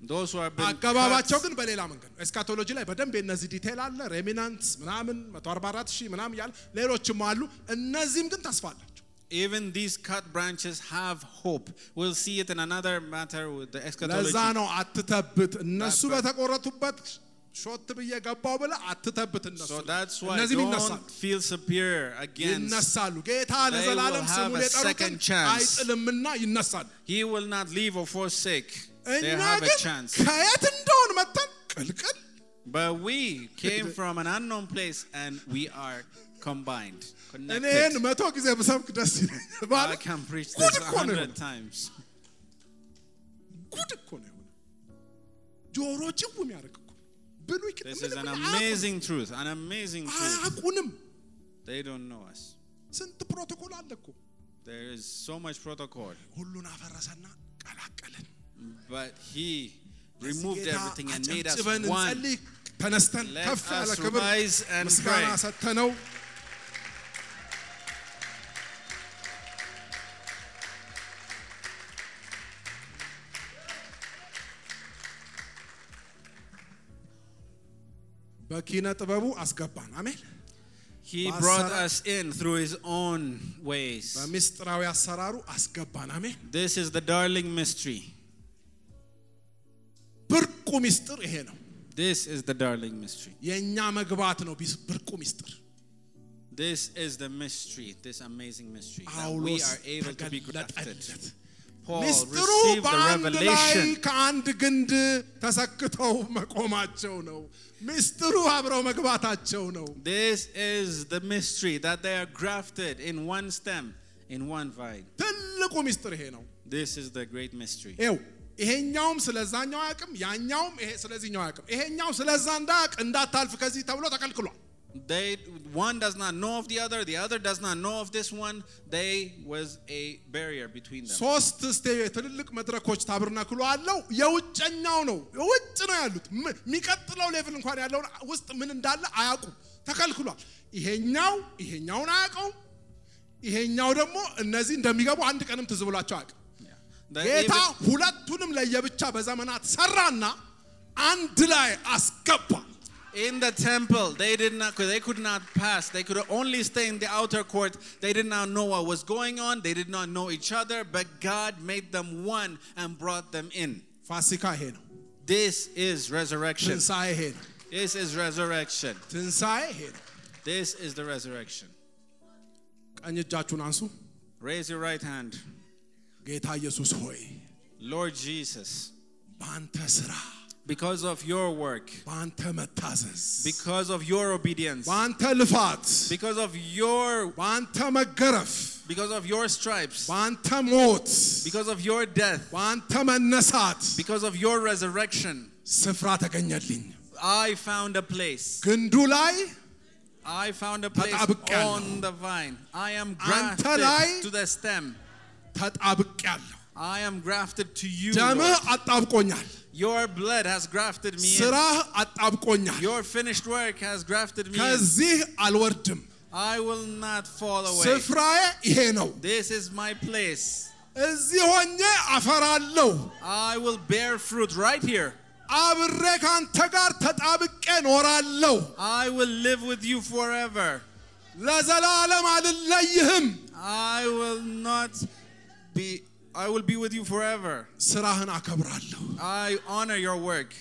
አገባባቸው ግን በሌላ መንገድ ነው። ኤስካቶሎጂ ላይ በደንብ የነዚህ ዲቴል አለ። ሬሚናንትስ ምናምን 144 ሺህ ምናምን እያለ ሌሎችም አሉ። እነዚህም ግን ተስፋ አላቸው። even these cut branches have hope. We'll see it in another matter with the eschatology. ለዛ ነው አትተብት። እነሱ በተቆረጡበት ሾት ብዬ ገባው ብለ አትተብት። እነሱ So that's why እነዚህም ይነሳሉ don't feel superior against. ይነሳሉ። ጌታ They ለዘላለም will have ስሙን a የጠሩትን second chance. አይጥልምና ይነሳሉ። He will not leave or forsake. They እኛ have a ግን chance. ከየት እንደሆን መተን ቅልቅል But we came from an unknown place and we are combined, እኔን connected. መቶ ጊዜ ብሰብክ ደስ ይለኛል። I ማለት can preach ጉድ this እኮ a ነው hundred የሆነው። times. ጉድ እኮ ነው የሆነው። ጆሮ ጭው የሚያደርግ እኮ ብሉይ ኪዳን This ምንም is an አያውቁንም። amazing truth. An amazing truth. አያውቁንም። They don't know us. ስንት ፕሮቶኮል አለ እኮ። There is so much protocol. ሁሉን አፈረሰና ቀላቀለን። But he removed ጌታ everything and made us አጨብጭበን one. እንጸልይ። ተነስተን Let ከፍ ያለ us ክብር rise and ምስጋና pray. ሰተነው በኪነ ጥበቡ አስገባን። አሜን። He Pastor- brought us in through his own ways. በምስጢራዊ አሰራሩ አስገባን። አሜን። This is the darling mystery. ብርቁ ምስጢር ይሄ ነው። This is the darling mystery. የእኛ መግባት ነው ቢስ- ብርቁ ምስጢር። This is the mystery, this amazing mystery that we ጳውሎስ are able to be grafted. Paul received the በአንድ ላይ revelation. ከአንድ ግንድ ተሰክተው መቆማቸው ነው። ምስጢሩ አብረው መግባታቸው ነው። This is the mystery that they are grafted in one stem, in one vine. ትልቁ ምስጢር ይሄ ነው። This is the great mystery. ይኸው ይሄኛውም ስለዛኛው አያውቅም፣ ያኛውም ይሄ ስለዚህኛው አያውቅም። ይሄኛው ስለዛ እንዳያውቅ እንዳታልፍ ከዚህ ተብሎ ተከልክሏል። They one does not know of the other, the other does not know of this one. They was a barrier between them. ሶስት ትልልቅ መድረኮች ታብርናክሎ አለው። የውጨኛው ነው ውጭ ነው ያሉት። የሚቀጥለው ሌቭል እንኳን ያለውን ውስጥ ምን እንዳለ አያውቁም፣ ተከልክሏል። ይሄኛው ይሄኛውን አያውቀውም። ይሄኛው ደግሞ እነዚህ እንደሚገቡ አንድ ቀንም ትዝ ብሏቸው አያውቅም። ጌታ ሁለቱንም ለየብቻ በዘመናት ሰራና አንድ ላይ አስገባ። in the temple they did not they could not pass. They could only stay in the outer court. They did not know what was going on. They did not know each other but god made them one and brought them in. This is resurrection. This is resurrection. This is the resurrection. Raise your right hand. Lord jesus because of your work, በአንተ መታዘዝ፣ because of your obedience, በአንተ ልፋት፣ because of your በአንተ መገረፍ፣ because of your stripes, በአንተ ሞት፣ because of your death, በአንተ መነሳት because of your resurrection, ስፍራ ተገኘልኝ። I found a place. ግንዱ ላይ I found a place ተጣብቄያለሁ። on the vine. I am አንተ grafted ላይ to the stem. ተጣብቄያለሁ። I am grafted to you. ደምህ Lord. አጣብቆኛል። Your blood has grafted me in. ስራህ አጣብቆኛል። Your finished work has grafted me in. ከዚህ አልወርድም። I will not fall away. ስፍራዬ ይሄ ነው። This is my place. እዚህ ሆኜ አፈራለሁ። I will bear fruit right here. አብሬ ካንተ ጋር ተጣብቄ ኖራለሁ። I will live with you forever. ለዘላለም አልለይህም። I will not be I will be with you forever. ስራህን አከብራለሁ። I honor your work.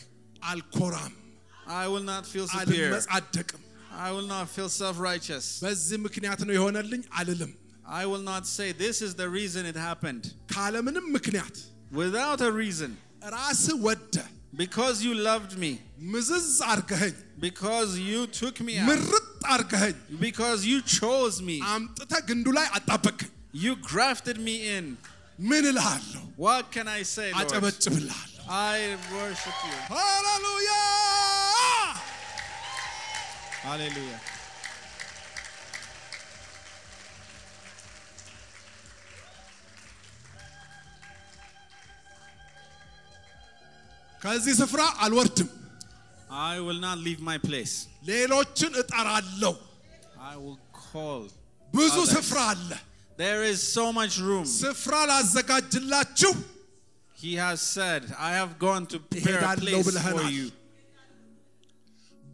አልኮራም፣ I will not feel superior. አልመጻደቅም። I will not feel self-righteous. በዚህ ምክንያት ነው የሆነልኝ አልልም። I will not say this is the reason it happened. ካለምንም ምክንያት Without a reason. ራስ ወደ Because you loved me. ምዝዝ አርገኸኝ Because you took me out. ምርጥ አርገኸኝ Because you chose me. አምጥተ ግንዱ ላይ አጣበቅኝ You grafted me in. ምን እልሃለሁ What can I say, Lord? አጨበጭብልሃለሁ I worship you. ሃሌሉያ Hallelujah. ከዚህ ስፍራ አልወርድም I will not leave my place. ሌሎችን እጠራለሁ I will call. ብዙ Others. ስፍራ አለ There is so much room. ስፍራ ላዘጋጅላችሁ He has said, I have gone to prepare a እሄዳለሁ place for ብለኸናል you.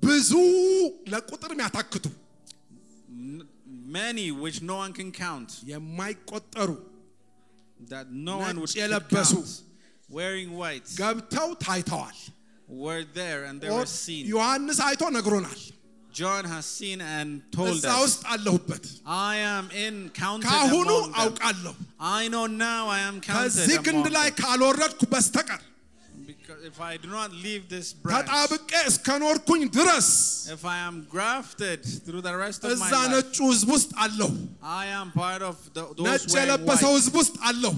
ብዙ ለቁጥር የሚያታክቱ N- Many which no one can count, የማይቆጠሩ that no one would ነጭ could የለበሱ count, wearing white, ገብተው ታይተዋል were there and they were seen. ዮሐንስ አይቶ ነግሮናል John has seen and told እዛ us, ውስጥ አለሁበት I am in counted ካሁኑ among them. አውቃለሁ I know now I am counted ከዚህ ግንድ among ላይ them. ካልወረድኩ በስተቀር Because if I do not leave this branch, ተጣብቄ እስከኖርኩኝ ድረስ if I am grafted through the rest of my እዛ life, ነጩ ህዝብ ውስጥ አለሁ I am part of the, those ነጭ wearing የለበሰው white. ህዝብ ውስጥ አለሁ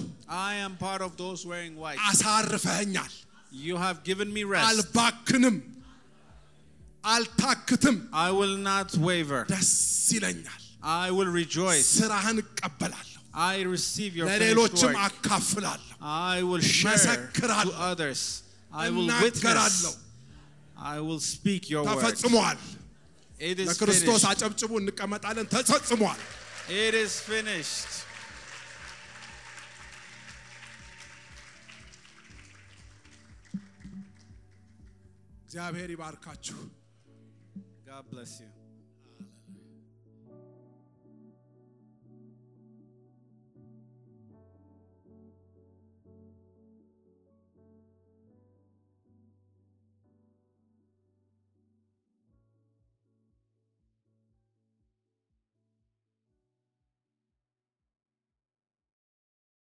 I am part of those wearing white. አሳርፈኸኛል You have given me rest. አልባክንም አልታክትም I will not waver. ደስ ይለኛል I will rejoice. ስራህን እቀበላለሁ I receive your finished ለሌሎችም work. አካፍላለሁ I will share to መሰክራለሁ። others. I will እናገራለሁ witness. I will speak your word. ተፈጽሟል It is ለክርስቶስ finished. አጨብጭቡ እንቀመጣለን ተፈጽሟል It is finished. እግዚአብሔር ይባርካችሁ God bless you.